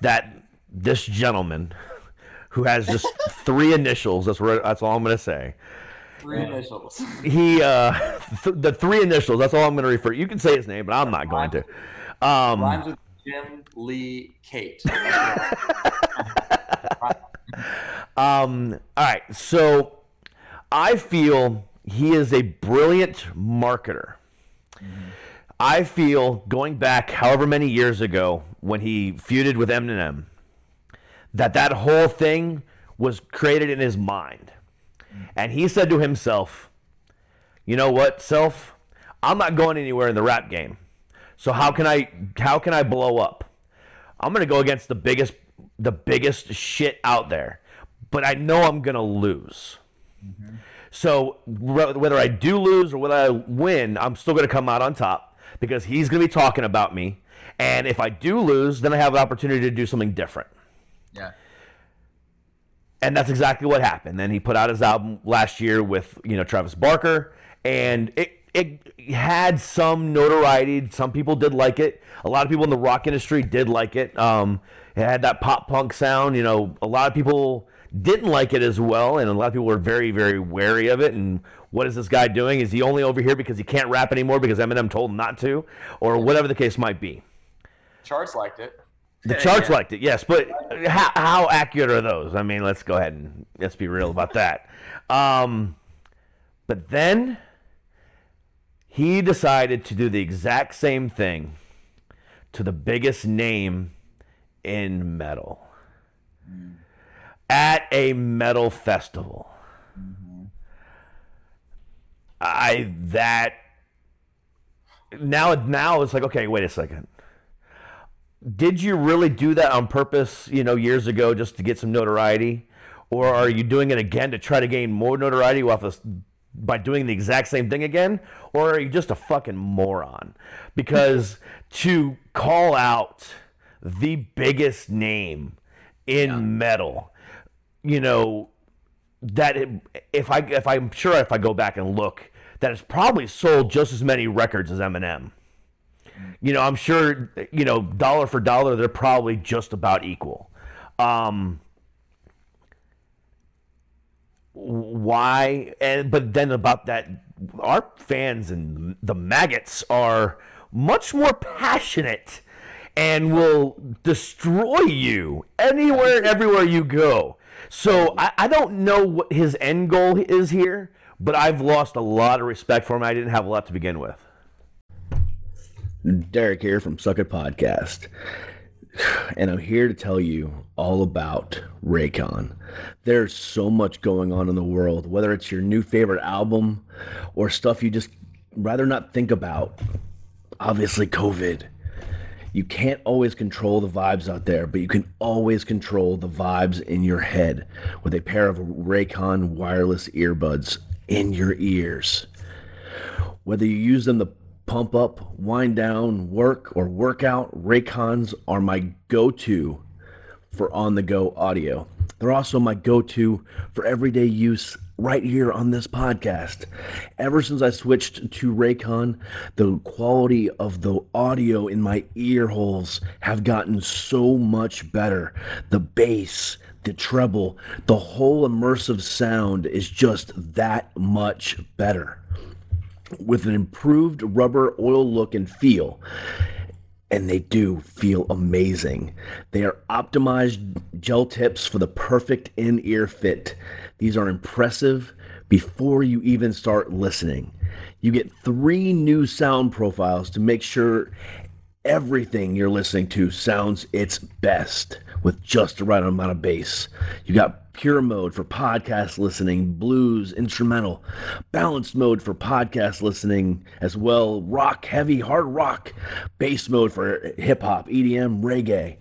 that this gentleman who has just three initials, that's, what, that's all I'm going to say. Three initials [laughs] He, uh, th- the three initials, that's all I'm going to refer. You can say his name, but I'm not going to. Um, rhymes with Jim Lee Kate. [laughs] Um, all right, so I feel he is a brilliant marketer. I feel going back however many years ago when he feuded with Eminem, that that whole thing was created in his mind, and he said to himself, "You know what, self? I'm not going anywhere in the rap game. So how can I how can I blow up? I'm gonna go against the biggest the biggest shit out there, but I know I'm gonna lose. Mm-hmm. So wh- whether I do lose or whether I win, I'm still gonna come out on top because he's gonna be talking about me. And if I do lose, then I have an opportunity to do something different. Yeah. And that's exactly what happened. Then he put out his album last year with you know Travis Barker, and it it had some notoriety. Some people did like it. A lot of people in the rock industry did like it. Um, it had that pop punk sound. You know, a lot of people didn't like it as well, and a lot of people were very very wary of it. And what is this guy doing? Is he only over here because he can't rap anymore because Eminem told him not to, or whatever the case might be? Charts liked it. The charts liked it, yes, but how, how accurate are those? I mean, let's go ahead and let's be real about that. Um, but then he decided to do the exact same thing to the biggest name in metal at a metal festival. I that now now it's like okay, wait a second did you really do that on purpose, you know, years ago just to get some notoriety? Or are you doing it again to try to gain more notoriety off of, by doing the exact same thing again? Or are you just a fucking moron? Because [laughs] to call out the biggest name in metal, you know, that it, if I if I'm sure if I go back and look, that has probably sold just as many records as Eminem you know, I'm sure, you know, dollar for dollar, they're probably just about equal. Um, why? And but then about that, our fans and the maggots are much more passionate and will destroy you anywhere and everywhere you go. So I, I don't know what his end goal is here, but I've lost a lot of respect for him. I didn't have a lot to begin with. Derek here from Suck It Podcast. And I'm here to tell you all about Raycon. There's so much going on in the world, whether it's your new favorite album or stuff you just rather not think about. Obviously, COVID. You can't always control the vibes out there, but you can always control the vibes in your head with a pair of Raycon wireless earbuds in your ears. Whether you use them to pump up, wind down, work, or Workout Raycons are my go to for on the go audio. They're also my go to for everyday use right here on this podcast. Ever since I switched to Raycon, the quality of the audio in my ear holes have gotten so much better. The bass, the treble, the whole immersive sound is just that much better with an improved rubber oil look and feel. And they do feel amazing. They are optimized gel tips for the perfect in ear fit. These are impressive before you even start listening. You get three new sound profiles to make sure everything you're listening to sounds its best with just the right amount of bass. You got pure mode for podcast listening, blues, instrumental, balanced mode for podcast listening as well, rock, heavy, hard rock, bass mode for hip hop, EDM, reggae.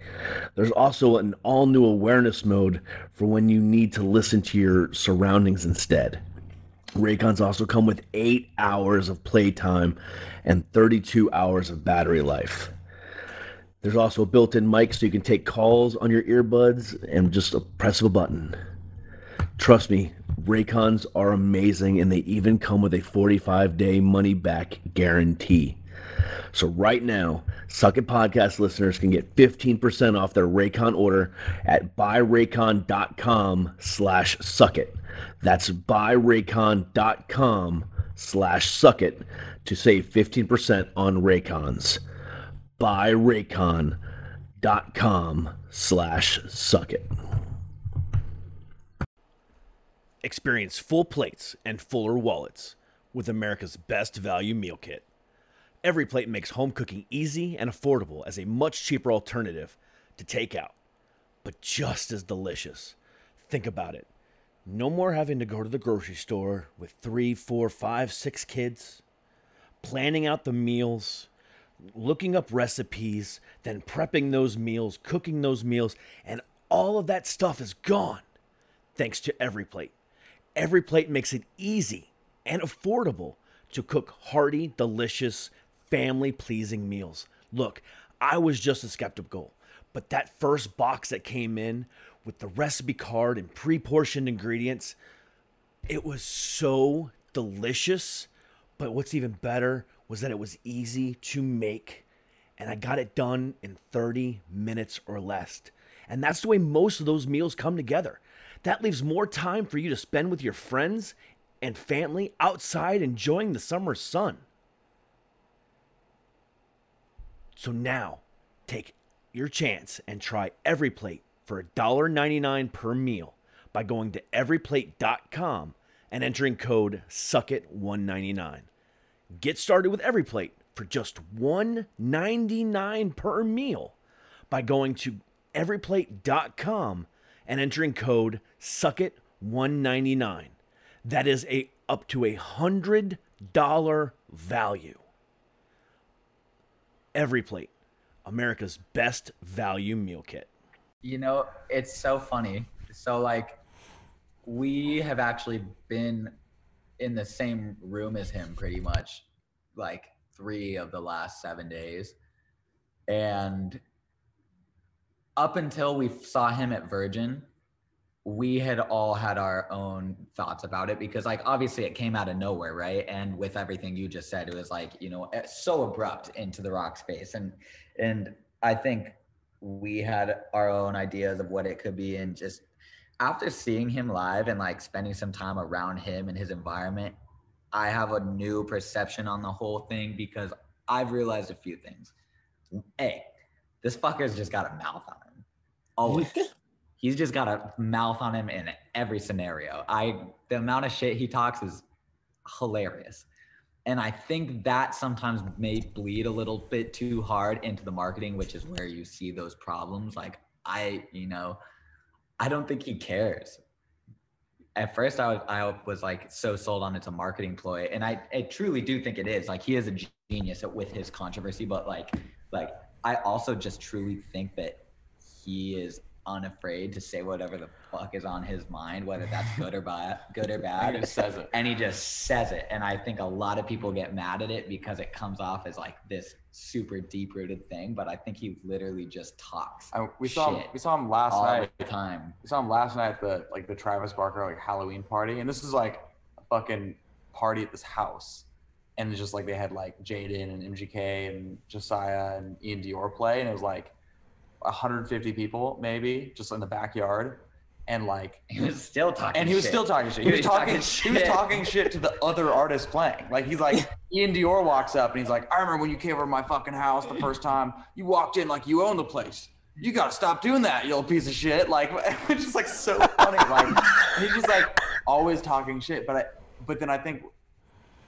There's also an all new awareness mode for when you need to listen to your surroundings instead. Raycons also come with 8 hours of playtime and 32 hours of battery life. There's also a built-in mic so you can take calls on your earbuds and just a press of a button. Trust me, Raycons are amazing and they even come with a 45-day money-back guarantee. So right now, Suck It Podcast listeners can get 15% off their Raycon order at buyraycon.com slash suck it. That's buyraycon.com slash suck it to save 15% on Raycons. everyplate.com slash suck it. Experience full plates and fuller wallets with America's best value meal kit. Every plate makes home cooking easy and affordable as a much cheaper alternative to takeout, but just as delicious. Think about it. No more having to go to the grocery store with three, four, five, six kids, planning out the meals, looking up recipes, then prepping those meals, cooking those meals, and all of that stuff is gone thanks to Every Plate. Every Plate makes it easy and affordable to cook hearty, delicious, family pleasing meals. Look, I was just a skeptical, but that first box that came in with the recipe card and pre portioned ingredients, it was so delicious. But what's even better was that it was easy to make. And I got it done in 30 minutes or less. And that's the way most of those meals come together. That leaves more time for you to spend with your friends and family outside enjoying the summer sun. So now, take your chance and try every plate for $1.99 per meal by going to everyplate.com and entering code SUCKIT199. Get started with every plate for just $1.99 per meal by going to everyplate.com and entering code SUCKIT199. That is a up to a hundred dollar value. Every plate, America's best value meal kit. You know, it's so funny. So like we have actually been in the same room as him pretty much like 3 of the last 7 days. And up until we saw him at Virgin, we had all had our own thoughts about it because like obviously it came out of nowhere right and with everything you just said it was like you know eh, so abrupt into the rock space and and i think we had our own ideas of what it could be and just after seeing him live and like spending some time around him and his environment i have a new perception on the whole thing because i've realized a few things a this fucker's just got a mouth on him always he's just got a mouth on him in every scenario. I the amount of shit he talks is hilarious. And I think that sometimes may bleed a little bit too hard into the marketing, which is where you see those problems. Like I, you know, I don't think he cares. At first, I was, I was like so sold on it's a marketing ploy, and I, I truly do think it is. Like he is a genius with his controversy, but like, like I also just truly think that he is unafraid to say whatever the fuck is on his mind, whether that's [laughs] good or bad, good or bad. He just says it. And he just says it. And I think a lot of people get mad at it because it comes off as like this super deep rooted thing. But I think he literally just talks I, we saw him, we saw him last all night. the time. We saw him last night at the like the Travis Barker like Halloween party, and this is like a fucking party at this house, and it's just like they had like Jaden and MGK and Josiah and Iann Dior play, and it was like 150 people maybe just in the backyard, and like He was still talking. and he was shit. still talking shit. He was talking. He was talking shit to the other artists playing. Like he's like [laughs] Iann Dior walks up and he's like, I remember when you came over to my fucking house the first time. You walked in like you own the place. You gotta stop doing that, you little piece of shit. Like [laughs] it's just like so funny. Like he's just like always talking shit. But I, but then I think,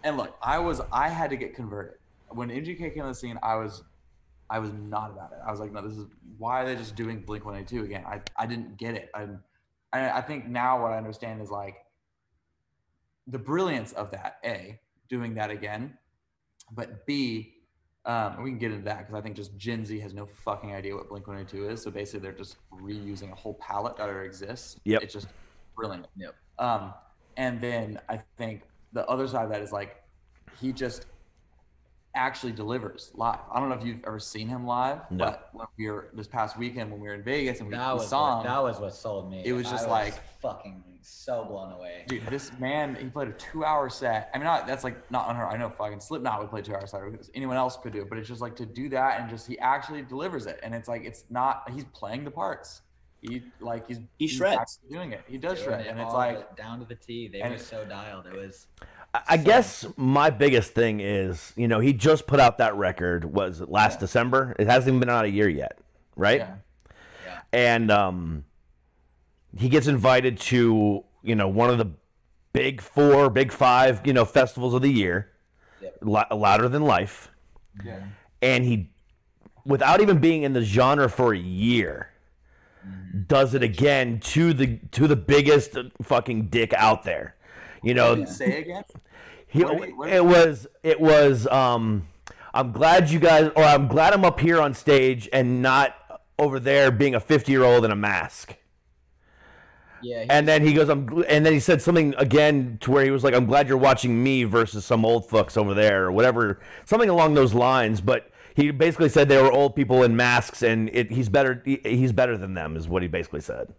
and look, I was I had to get converted when MGK came on the scene. I was I was not about it. I was like, no, this is why are they just doing Blink 182 again? I, I didn't get it. I'm, I, I think now what I understand is like the brilliance of that, A, doing that again, but B, um, we can get into that because I think just Gen Z has no fucking idea what Blink 182 is. So basically, they're just reusing a whole palette that already exists. Yep. It's just brilliant. Yep. Um, and then I think the other side of that is like he just actually delivers live. I don't know if you've ever seen him live, No. but when we were this past weekend when we were in Vegas and we, That we was saw what, him, that was what sold me. It was I just like- fucking so blown away. dude, this man he played a two-hour set. I mean, not that's like not unheard. I know fucking Slipknot would play two-hour set. because Anyone else could do it, but it's just like to do that and just he actually delivers it, and it's like it's not he's playing the parts. He like he's He shreds. actually doing it. He does Doing shred, it and it's like down to the T. They were so dialed. It was I- I guess my biggest thing is, you know, he just put out that record. Was it last December? It hasn't even been out a year yet, right? Yeah. Yeah. And um, he gets invited to you know one of the big four, big five, you know, festivals of the year, Yep. Lo- louder than life, Yeah. and he, without even being in the genre for a year, does it again to the to the biggest fucking dick out there. You know, you Say again. he, What what- it was it was um I'm glad you guys or I'm glad I'm up here on stage and not over there being a 50 year old in a mask. Yeah. And then he goes, I'm, and then he said something again to where he was like, I'm glad you're watching me versus some old fucks over there or whatever, something along those lines. But he basically said they were old people in masks and it, he's better, he, he's better than them is what he basically said.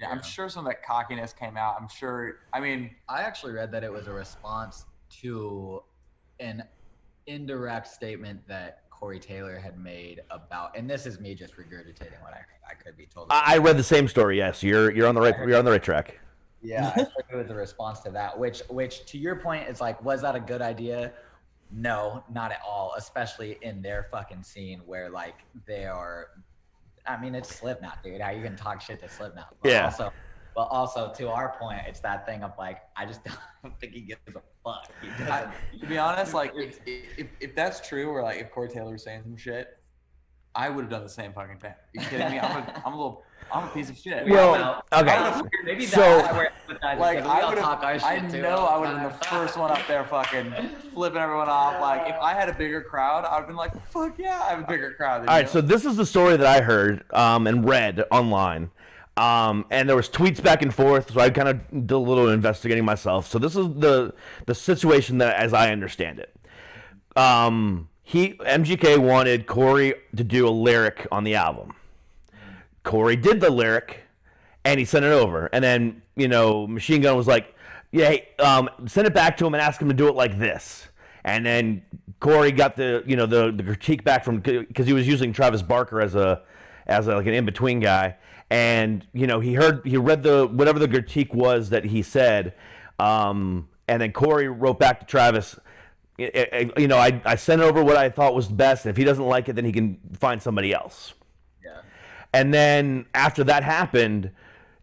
Yeah, I'm sure some of that cockiness came out. I'm sure. I mean, I actually read that it was a response to an indirect statement that Corey Taylor had made about, and this is me just regurgitating what I I could be told. I, I read the same story. Yes. You're, you're on the right, you're on the right track. Yeah, I [laughs] it was a response to that. Which, which to your point, is like, was that a good idea? No, not at all. Especially in their fucking scene where like they are. I mean, it's Slipknot, dude. How you can talk shit to Slipknot? But Yeah. Also, but also to our point, it's that thing of like, I just [laughs] don't think he gives a fuck. He I, doesn't. to be honest, like if, if if that's true, or like if Corey Taylor's saying some shit, I would have done the same fucking thing. Are you kidding me? I'm a, [laughs] I'm a little, I'm a piece of shit. Well, Well, okay. I would've- Maybe So- where like I would talk our have, shit I too know all I would have been the first one up there, fucking [laughs] flipping everyone off. Like if I had a bigger crowd, I'd have been like, fuck yeah, I have a bigger crowd. Than All right, you. so this is the story that I heard um, and read online, um, and there was tweets back and forth. So I kind of did a little investigating myself. So this is the the situation that, as I understand it, um, he MGK wanted Corey to do a lyric on the album. Corey did the lyric, and he sent it over. And then you know, Machine Gun was like, "Yeah, hey, um, send it back to him and ask him to do it like this." And then Corey got the you know the the critique back from because he was using Travis Barker as a as a, like an in between guy, and you know he heard he read the whatever the critique was that he said, um, and then Corey wrote back to Travis. "I- I- You know, I, I sent over what I thought was best. And if he doesn't like it, then he can find somebody else. Yeah. And then after that happened,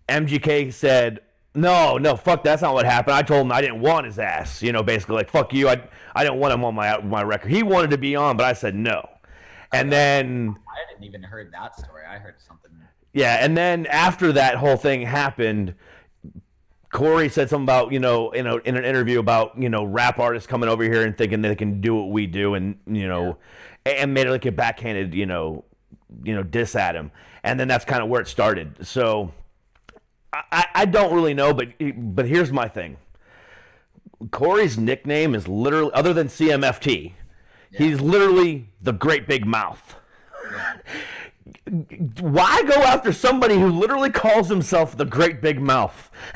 MGK said, "No, no, fuck, that's not what happened. I told him I didn't want his ass. You know, basically like fuck you. I I didn't want him on my my record. He wanted to be on, but I said no. And then I didn't even heard that story. I heard something. yeah, and then after that whole thing happened, Corey said something about you know in a in an interview about you know rap artists coming over here and thinking they can do what we do, and you know, and made it like a backhanded you know you know diss at him, and then that's kind of where it started. So I- I, I don't really know, but but here's my thing. Corey's nickname is literally other than CMFT, he's literally the Great Big Mouth [laughs] why go after somebody who literally calls himself the great big mouth? [laughs]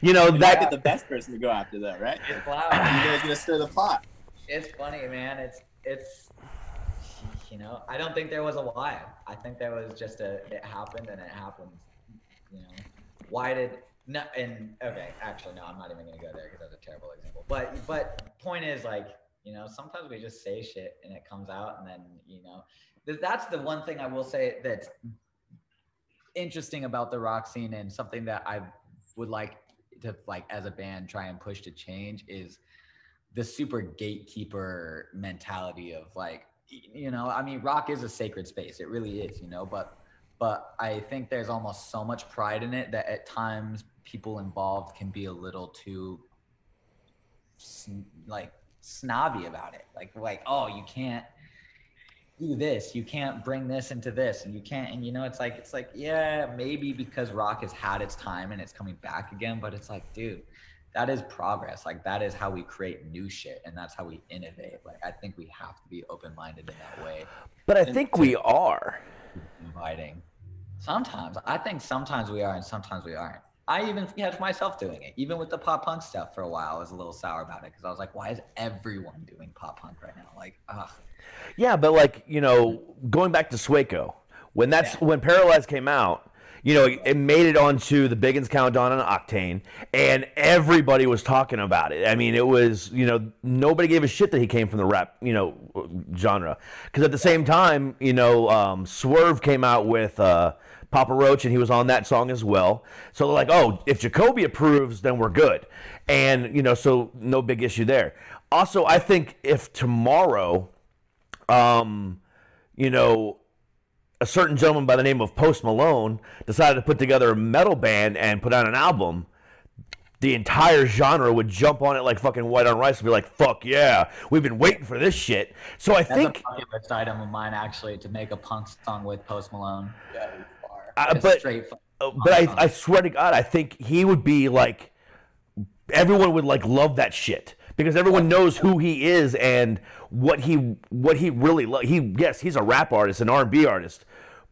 you know You might be that the best person to go after that, right? It's loud. You loud. guys gonna stir the pot. it's funny, man. It's it's you know, I don't think there was a why. I think there was just a it happened and it happened. You know, why did no? And okay, actually, no, I'm not even gonna go there because that's a terrible example. But but point is like you know sometimes we just say shit and it comes out and then you know th- that's the one thing I will say that's interesting about the rock scene and something that I would like to like as a band try and push to change is the super gatekeeper mentality of like you know i mean rock is a sacred space. It really is you know but but i think there's almost so much pride in it that at times people involved can be a little too like snobby about it. Like like oh you can't do this. You can't bring this into this. And you can't and you know it's like it's like yeah maybe because rock has had its time and it's coming back again but it's like dude that is progress. Like that is how we create new shit and that's how we innovate. Like i think we have to be open-minded in that way. But I think we are. inviting. Sometimes. I think sometimes we are and sometimes we aren't i even catch myself doing it. Even with the pop punk stuff for a while i was a little sour about it because i was like why is everyone doing pop punk right now? Like ugh. Yeah, but like you know, going back to Sueco, when that's when Paralyzed came out, you know, it made it onto the Big'uns Countdown on Octane, and everybody was talking about it. I mean, it was, you know, nobody gave a shit that he came from the rap, you know, genre. Because at the same time, you know, um, Swerve came out with uh, Papa Roach, and he was on that song as well. So they're like, oh, if Jacoby approves, then we're good. And, you know, so no big issue there. Also, I think if tomorrow, um, you know, a certain gentleman by the name of Post Malone decided to put together a metal band and put out an album, the entire genre would jump on it like fucking white on rice and be like, "Fuck yeah, we've been waiting for this shit." So I That's think, a bucket list item of mine actually to make a punk song with Post Malone. Yeah, uh, Just but straight uh, but I, I swear to God, I think he would be like, everyone would like love that shit because everyone knows who he is and what he what he really lo- he yes he's a rap artist an R&B artist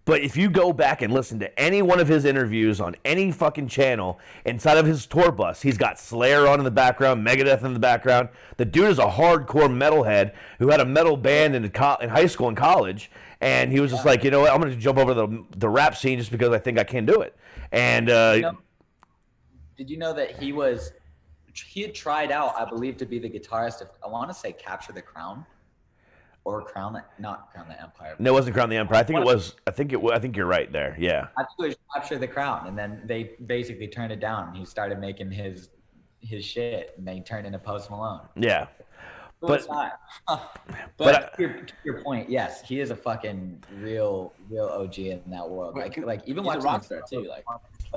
but if you go back and listen to any one of his interviews on any fucking channel inside of his tour bus he's got Slayer on in the background Megadeth in the background. The dude is a hardcore metalhead who had a metal band in, co- in high school and college and he was just like you know what I'm going to jump over the the rap scene just because I think I can do it and uh, You know, did you know that he was he had tried out, I believe, to be the guitarist of I want to say Capture the Crown or Crown the not Crown the Empire. No, it wasn't Crown the Empire. I think it was. I think it. I think you're right there. Yeah. I think it was Capture the Crown, and then they basically turned it down. He started making his his shit, and they turned into Post Malone. Yeah. But- was that? But But uh, [laughs] to your, to your point, yes, he is a fucking real, real OG in that world. Like, like even watching rock star, too, like-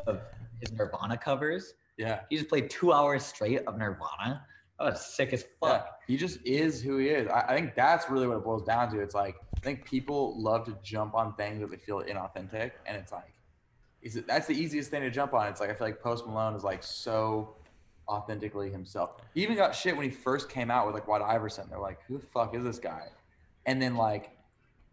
of his Nirvana covers, Yeah. he just played two hours straight of Nirvana. That was sick as Yeah, fuck. he just is who he is. I, I think that's really what it boils down to. It's like I think people love to jump on things that they feel inauthentic, and it's like, is it that's the easiest thing to jump on. It's like I feel like Post Malone is like so authentically himself. He even got shit when he first came out with like White Iverson. They're like, who the fuck is this guy? And then like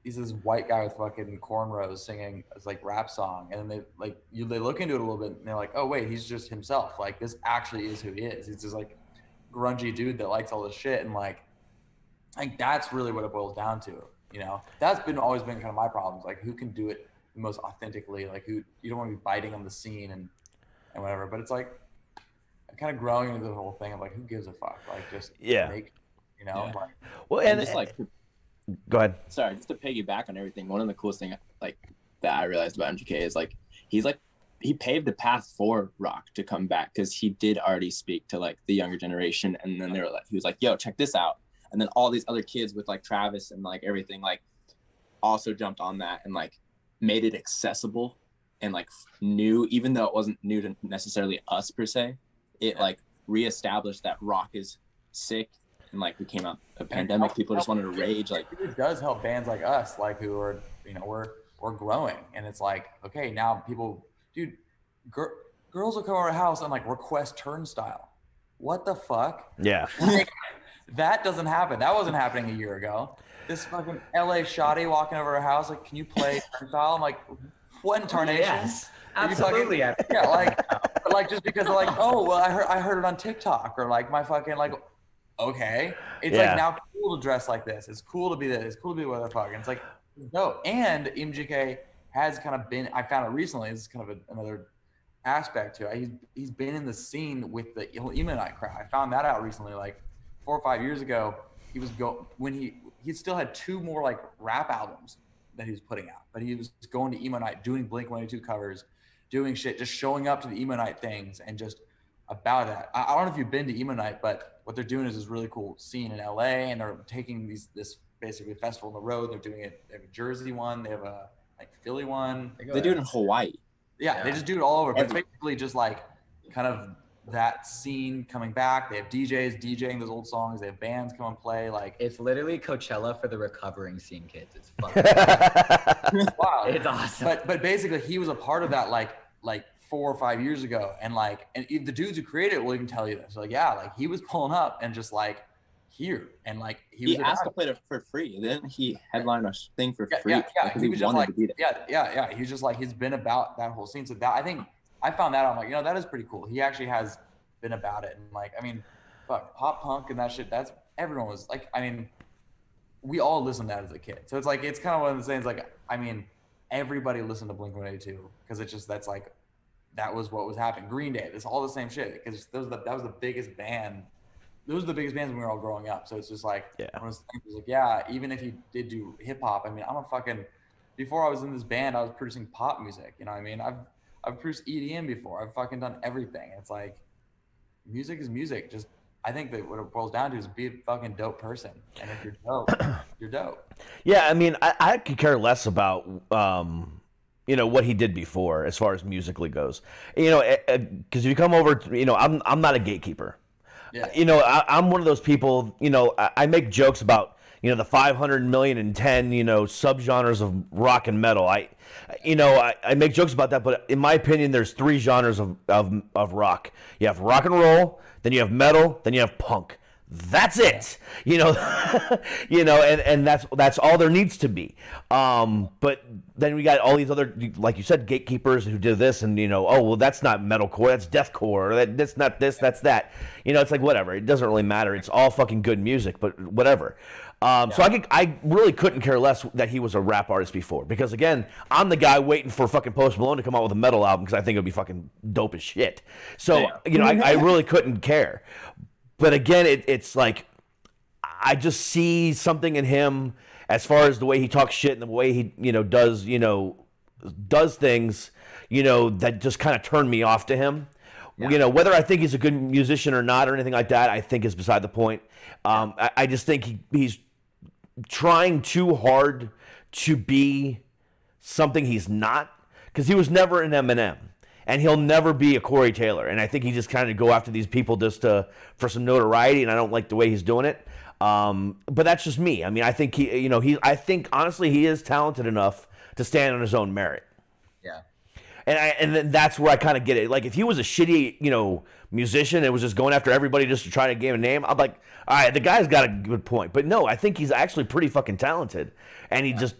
he's this white guy with fucking cornrows singing this like rap song, and then they like you they look into it a little bit, and they're like, oh wait, he's just himself. Like this actually is who he is. He's just like grungy dude that likes all this shit, and like I think that's really what it boils down to. You know, that's been always been kind of my problems. Like who can do it the most authentically? Like who you don't want to be biting on the scene and and whatever. But it's like kind of growing into the whole thing of like who gives a fuck? Like just Yeah. make you know Yeah. like Well, And and just like go ahead. sorry, just to piggyback on everything, one of the coolest thing like that I realized about MGK is like he's like he paved the path for rock to come back because he did already speak to like the younger generation, and then they were like he was like, "Yo, check this out," and then all these other kids with like Travis and like everything like also jumped on that and like made it accessible and like new, even though it wasn't new to necessarily us per se. It like reestablished that rock is sick and like we came out a pandemic, people just wanted to rage like it does help bands like us, like who are you know we're we're growing, and it's like okay now people, dude, gir- girls will come over our house and like request Turnstile. What the fuck? Yeah. [laughs] Like, that doesn't happen. That wasn't happening a year ago. This fucking LA shoddy walking over our house, like, can you play Turnstile? I'm like, what in tarnation? Yes, Are you fucking- absolutely. Yeah, like, but, like just because they're like, oh, well, I heard I heard it on TikTok, or like my fucking like, okay, it's Yeah. like now cool to dress like this. It's cool to be this. It's cool to be what the fuck. It's like, no. And MGK has kind of been. I found it recently. This is kind of a, another aspect to it. He's he's been in the scene with the emo night crowd. I found that out recently, like four or five years ago. He was go when he he still had two more like rap albums that he was putting out, but he was going to emo night, doing Blink One Eighty Two covers, doing shit, just showing up to the emo night things and just about that. I, I don't know if you've been to emo night, but what they're doing is this really cool scene in LA, and they're taking these this basically festival on the road. They're doing it. They have a Jersey one. They have a like Philly one. they do it in Hawaii. Yeah, they just do it all over. But it's basically just like kind of that scene coming back. They have DJs DJing those old songs. They have bands come and play. Like It's literally Coachella for the recovering scene kids. It's [laughs] fucking. wow. [laughs] it's awesome. but but basically he was a part of that like like four or five years ago and like and the dudes who created it will even tell you this like yeah like he was pulling up and just like here and like he He, was asked to play it for free. Then he headlined a thing for yeah, free yeah, yeah. because he he, was just like to yeah yeah yeah he's just like he's been about that whole scene so that i think i found that out, i'm like you know that is pretty cool he actually has been about it and like i mean fuck pop punk and that shit that's everyone was like i mean we all listened to that as a kid so it's like it's kind of one of the things like i mean everybody listened to Blink 182 because it's just that's like that was what was happening. Green Day, it's all the same shit because those the, that was the biggest band. Those were the biggest bands when we were all growing up. So it's just like Yeah. one of those things, like yeah, even if you did do hip hop, I mean, I'm a fucking before I was in this band, I was producing pop music. You know what I mean? I've I've produced EDM before. I've fucking done everything. It's like music is music. Just I think that what it boils down to is be a fucking dope person. And if you're dope, [clears throat] you're dope. Yeah, I mean, I, I could care less about, um, you know, what he did before as far as musically goes. You know, because if you come over, you know, I'm I'm not a gatekeeper. Yeah. You know, I, I'm one of those people. You know, I, I make jokes about you know the 500 million and 10 you know subgenres of rock and metal. I, you know, I, I make jokes about that, but in my opinion, there's three genres of, of of rock. You have rock and roll, then you have metal, then you have punk. That's it. You know, [laughs] you know, and, and that's that's all there needs to be. Um, but then we got all these other, like you said, gatekeepers who do this, and you know, oh well, that's not metalcore, that's deathcore, that that's not this, that's that. You know, it's like whatever. It doesn't really matter. It's all fucking good music, but whatever. Um, So I could, I really couldn't care less that he was a rap artist before, because again, I'm the guy waiting for fucking Post Malone to come out with a metal album because I think it'd be fucking dope as shit. So you know, I, I [laughs] really couldn't care. But again, it, it's like I just see something in him as far as the way he talks shit and the way he, you know, does, you know, does things, you know, that just kind of turn me off to him. You know, whether I think he's a good musician or not or anything like that, I think is beside the point. Um, I, I just think he, he's trying too hard to be something he's not because he was never an Eminem and he'll never be a Corey Taylor. And I think he just kind of go after these people just to, for some notoriety. And I don't like the way he's doing it. Um, but that's just me. I mean, I think he, you know, he, I think honestly he is talented enough to stand on his own merit. Yeah. And I, and then that's where I kind of get it. Like if he was a shitty, you know, musician and was just going after everybody just to try to gain a name, I'm like, all right, the guy's got a good point. But no, I think he's actually pretty fucking talented, and he just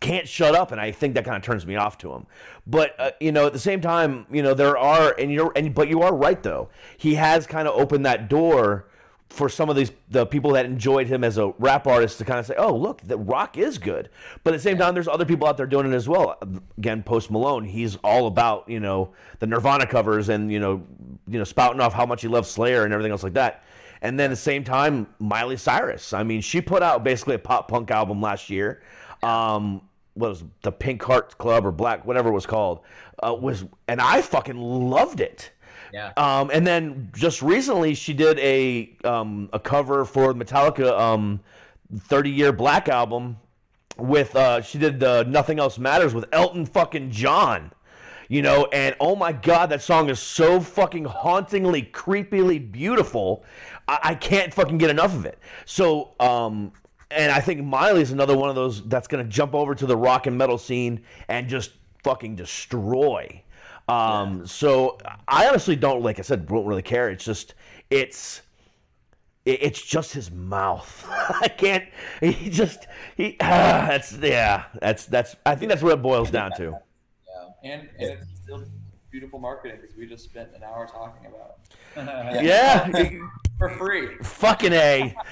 can't shut up. And I think that kind of turns me off to him. But uh, you know, at the same time, you know, there are, and you're, and but you are right though. He has kind of opened that door for some of these the people that enjoyed him as a rap artist to kind of say, "Oh, look, the rock is good." But at the same time, there's other people out there doing it as well. Again, Post Malone, he's all about you know the Nirvana covers and you know you know spouting off how much he loves Slayer and everything else like that. And then at the same time, Miley Cyrus. I mean, she put out basically a pop punk album last year. Um, what was it, the Pink Heart Club or Black, whatever it was called, uh, was, and I fucking loved it. Yeah. Um, and then just recently, she did a um, a cover for Metallica um, 30 Year Black album with uh, she did the Nothing Else Matters with Elton fucking John. You know, and oh my god, that song is so fucking hauntingly, creepily beautiful. I, I can't fucking get enough of it. So, um, and I think Miley's another one of those that's gonna jump over to the rock and metal scene and just fucking destroy. Um, so I honestly don't, like I said, don't really care. It's just, it's, it's just his mouth. [laughs] I can't. He just he. Ah, [sighs] that's yeah. That's that's. I think that's what it boils down to. Yeah, And, and it's still beautiful marketing because we just spent an hour talking about it [laughs] Yeah, for free. fucking a. [laughs]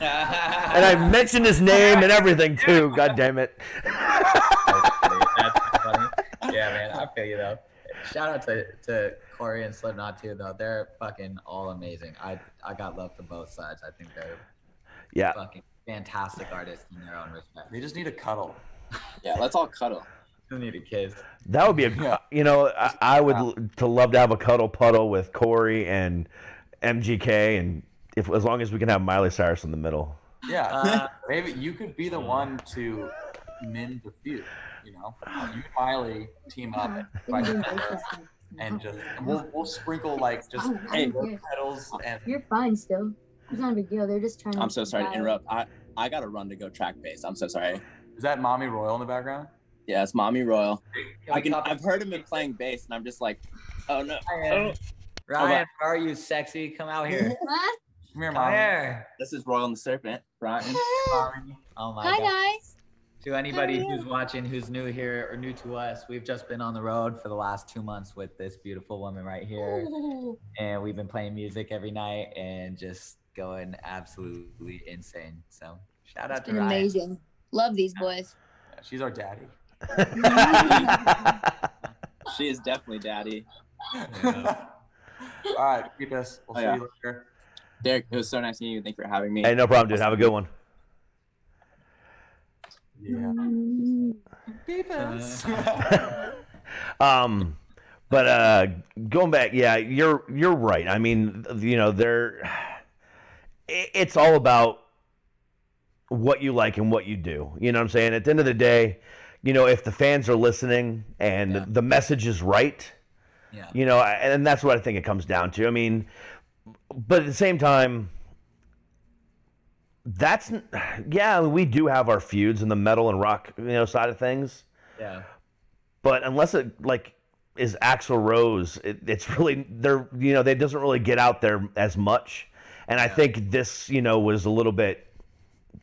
And I mentioned his name and everything too. God damn it. That's funny. Yeah, man, I feel you though. Shout out to, to Corey and Slipknot too, though. They're fucking all amazing. I I got love for both sides. I think they're Yeah. fucking fantastic artists in their own respect. They just need a cuddle. [laughs] Yeah, let's all cuddle. Still need a kiss. That would be a. You know, I, I would l- to love to have a cuddle puddle with Corey and MGK, and if as long as we can have Miley Cyrus in the middle. Yeah, Uh, [laughs] maybe you could be the one to mend the feud. You know, you and Miley team up and fight each other, and just and we'll we'll sprinkle like just Oh, I hey, don't petals and You're fine still. It's not a big deal. They're just trying. I'm so sorry to interrupt. I I gotta run to go track base. I'm so sorry. is that Mommy Royal in the background? Yeah, it's Mommy Royal. Can I can. I've heard him been playing bass, and I'm just like, oh no. Oh. Ryan, Ryan, where are you, sexy? Come out here. [laughs] What? Come here, Come Mommy. here. This is Royal and the Serpent, Brian. [laughs] Oh my Hi god. guys. To anybody How who's watching, who's new here or new to us, we've just been on the road for the last two months with this beautiful woman right here. Ooh. and we've been playing music every night and just going absolutely insane. So shout out It's to been Ryan. amazing. Love these boys. Yeah, she's our daddy. [laughs] She is definitely daddy. All right, keep us. We'll Oh, see yeah. you later. Derek, it was so nice meeting you. Thank you for having me. hey, no problem, dude. Have a good one. Yeah. Beep. [laughs] Um, but uh, going back, yeah, you're you're right. I mean, you know, they're it's all about what you like and what you do. You know what I'm saying? At the end of the day, you know, if the fans are listening and Yeah. the message is right, Yeah. you know, and that's what I think it comes down to. I mean, but at the same time, that's yeah, we do have our feuds in the metal and rock, you know, side of things. Yeah. but unless it like is Axl Rose, it, it's really they're you know they doesn't really get out there as much, and I think this you know was a little bit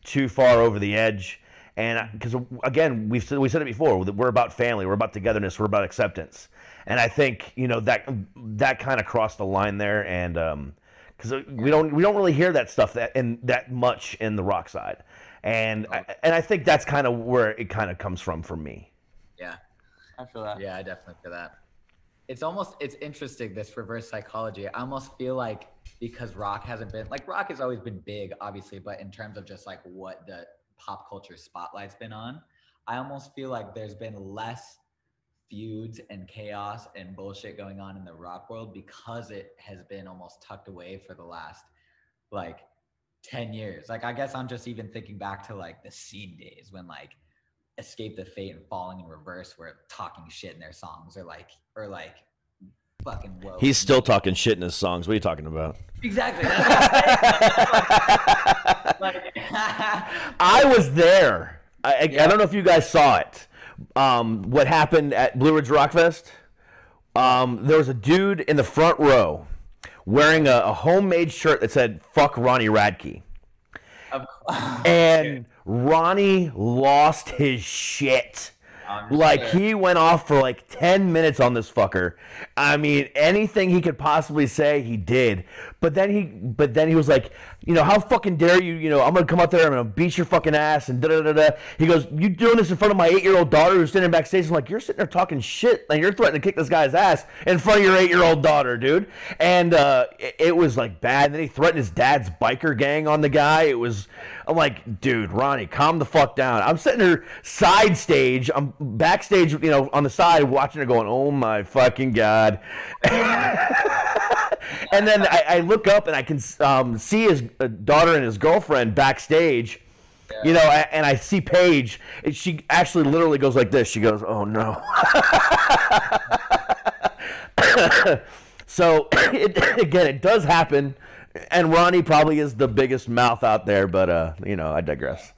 too far over the edge, and because again we've said, we said it before that we're about family, we're about togetherness, we're about acceptance, and I think you know that that kind of crossed the line there, and um because we don't we don't really hear that stuff that in that much in the rock side, and oh. I, and I think that's kind of where it kind of comes from for me. Yeah. I feel that. Yeah, I definitely feel that. It's almost it's interesting this reverse psychology. I almost feel like because rock hasn't been like rock has always been big, obviously, but in terms of just like what the pop culture spotlight's been on, I almost feel like there's been less feuds and chaos and bullshit going on in the rock world because it has been almost tucked away for the last like 10 years. Like I guess I'm just even thinking back to like the scene days when like escape the fate and falling in reverse were talking shit in their songs or like or like fucking whoa. He's still talking shit in his songs. What are you talking about? exactly [laughs] like, I was there. I, I, I don't know if you guys saw it. Um, what happened at Blue Ridge Rock Fest? Um, there was a dude in the front row wearing a, a homemade shirt that said "Fuck Ronnie Radke," and [laughs] Ronnie lost his shit. I'm Like sure. he went off for like 10 minutes on this fucker. I mean, anything he could possibly say, he did. But then he but then he was like, you know, how fucking dare you, you know, I'm gonna come out there, I'm gonna beat your fucking ass and da da da da. He goes, You doing this in front of my eight year old daughter who's sitting backstage? I'm like, You're sitting there talking shit and you're threatening to kick this guy's ass in front of your eight year old daughter, dude. And uh it, it was like bad. And then he threatened his dad's biker gang on the guy. It was I'm like, dude, Ronnie, calm the fuck down. I'm sitting here side stage. I'm backstage, you know, on the side watching her going, oh my fucking God. [laughs] and then I, I look up and I can um, see his uh, daughter and his girlfriend backstage. You know, and I see Paige, and she actually literally goes like this. She goes, "Oh no." [laughs] so [coughs] it, [coughs] again, it does happen, and Ronnie probably is the biggest mouth out there. But uh, you know, I digress.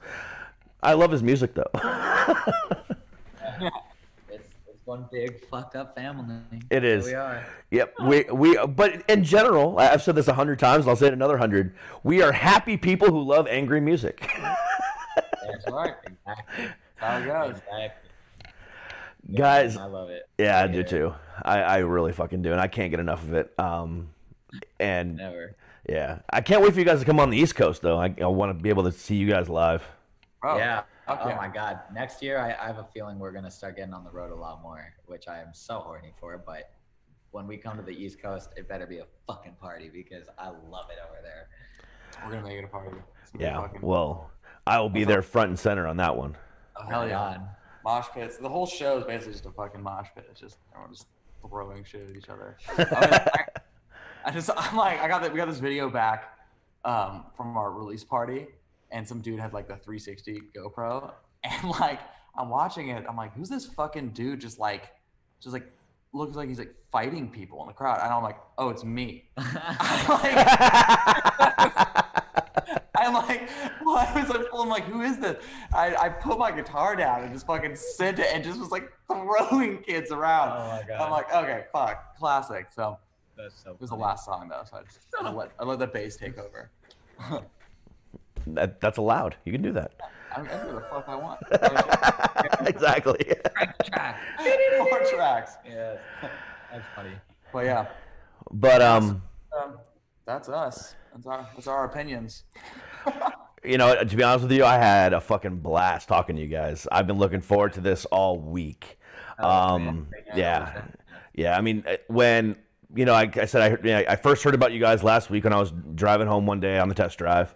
I love his music though. [laughs] one big fucked up family. It is. We are. Yep, we we but in general, I- I've said this a hundred times. and I'll say it another hundred. We are happy people who love angry music. [laughs] That's right. Exactly. How it goes. Exactly. Guys, I love it. yeah, I do Yeah. too. I, I really fucking do, and I can't get enough of it. Um, and Never. yeah, I can't wait for you guys to come on the East Coast though. I, I want to be able to see you guys live. Oh, yeah. fuck Oh my god. Next year, I, I have a feeling we're gonna start getting on the road a lot more, which I am so horny for. But when we come to the East Coast, it better be a fucking party because I love it over there. We're gonna make it a party. It's gonna be Yeah, fucking- well, I will be there front and center on that one. Oh Hell yeah. god. mosh pits. The whole show is basically just a fucking mosh pit. It's just everyone just throwing shit at each other. [laughs] I, mean, I, I just I'm like I got that we got this video back um, from our release party, and some dude had like the 360 GoPro, [laughs] and like I'm watching it. I'm like, who's this fucking dude? Just like, just like looks like he's like fighting people in the crowd, and I'm like, oh, it's me. [laughs] [laughs] I'm like, I'm like, well, I was like, I'm like, who is this? I, I put my guitar down and just fucking sent it and just was like throwing kids around. Oh my god. I'm like, okay, fuck, classic. So That's so it was the last song though, so I just I let I let the bass take over. That, that's allowed. You can do that. I'm I do the fuck I want. [laughs] exactly. Track. [laughs] More tracks. Yeah. That's funny. But yeah, But um, um, that's us. That's our that's our opinions. [laughs] you know, to be honest with you, I had a fucking blast talking to you guys. I've been looking forward to this all week. Oh, Um, man. yeah, yeah. I mean, uh, when you know, I, I said I, heard- you know, I first heard about you guys last week when I was driving home one day on the test drive,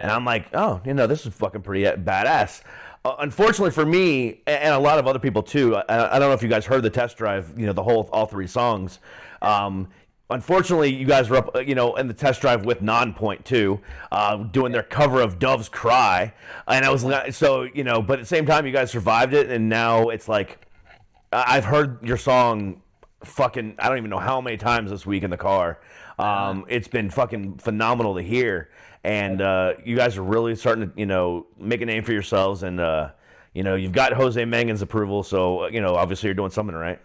and I'm like, oh, you know, this is fucking pretty uh, badass. Uh, unfortunately for me and a lot of other people too, I, I don't know if you guys heard the test drive. You know, the whole all three songs. Um, Unfortunately, you guys were up, uh, you know, in the test drive with Nonpoint too, uh, doing their cover of Dove's Cry, and I was li- so you know, but at the same time, you guys survived it, and now it's like I've heard your song fucking I don't even know how many times this week in the car. Um, it's been fucking phenomenal to hear, and uh, you guys are really starting to you know make a name for yourselves, and uh, you know you've got Jose Mangin's approval, so uh, you know obviously you're doing something right.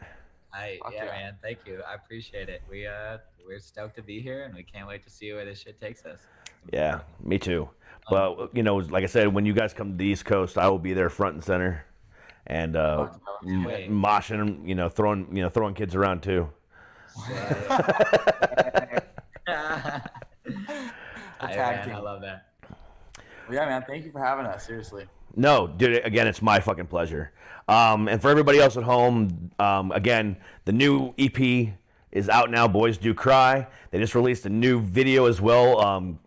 I, yeah, yeah. man. Thank you. I appreciate it. We uh, we're stoked to be here, and we can't wait to see where this shit takes us. Yeah, me too. But you know, like I said, when you guys come to the East Coast, I will be there front and center, and uh, m- moshing, you know, throwing, you know, throwing kids around too. Aye, [laughs] tag man, I love that. Well, yeah, man. Thank you for having us. Seriously. No, dude. Again, it's my fucking pleasure. Um, and for everybody else at home, um, again, the new EP is out now. Boys Do Cry. They just released a new video as well. Um,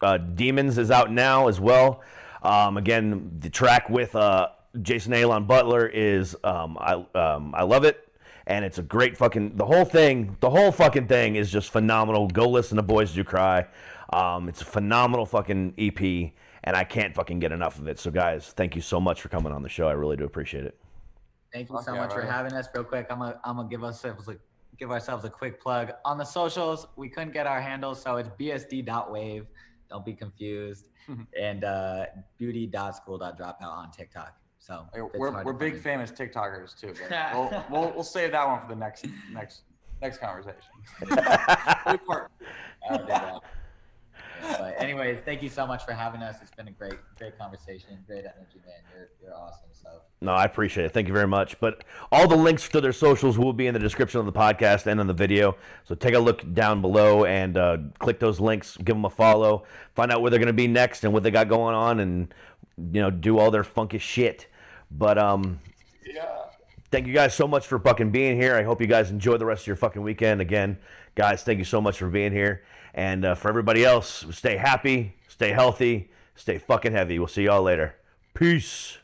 uh, Demons is out now as well. Um, again, the track with uh, Jason Aalon Butler is um, I um, I love it, and it's a great fucking the whole thing. The whole fucking thing is just phenomenal. Go listen to Boys Do Cry. Um, it's a phenomenal fucking EP, and I can't fucking get enough of it. So guys, thank you so much for coming on the show. I really do appreciate it. Thank you so yeah, much for having us. Real quick, I'm gonna I'm gonna give ourselves a give ourselves a quick plug on the socials. We couldn't get our handles, so it's bsd.wave. Don't be confused. [laughs] and uh, beauty.school.dropout on TikTok. So Hey, We're, we're big find. famous TikTokers too. But [laughs] we'll, we'll we'll save that one for the next next next conversation. [laughs] but anyways, thank you so much for having us. It's been a great, great conversation, great energy, man. You're you're awesome. So No, I appreciate it. Thank you very much. But all the links to their socials will be in the description of the podcast and on the video. So take a look down below and uh, click those links, give them a follow, find out where they're going to be next and what they got going on, and you know do all their funky shit. But um, Yeah. thank you guys so much for fucking being here. I hope you guys enjoy the rest of your fucking weekend. Again, guys, thank you so much for being here. And uh, for everybody else, stay happy, stay healthy, stay fucking heavy. We'll see y'all later. Peace.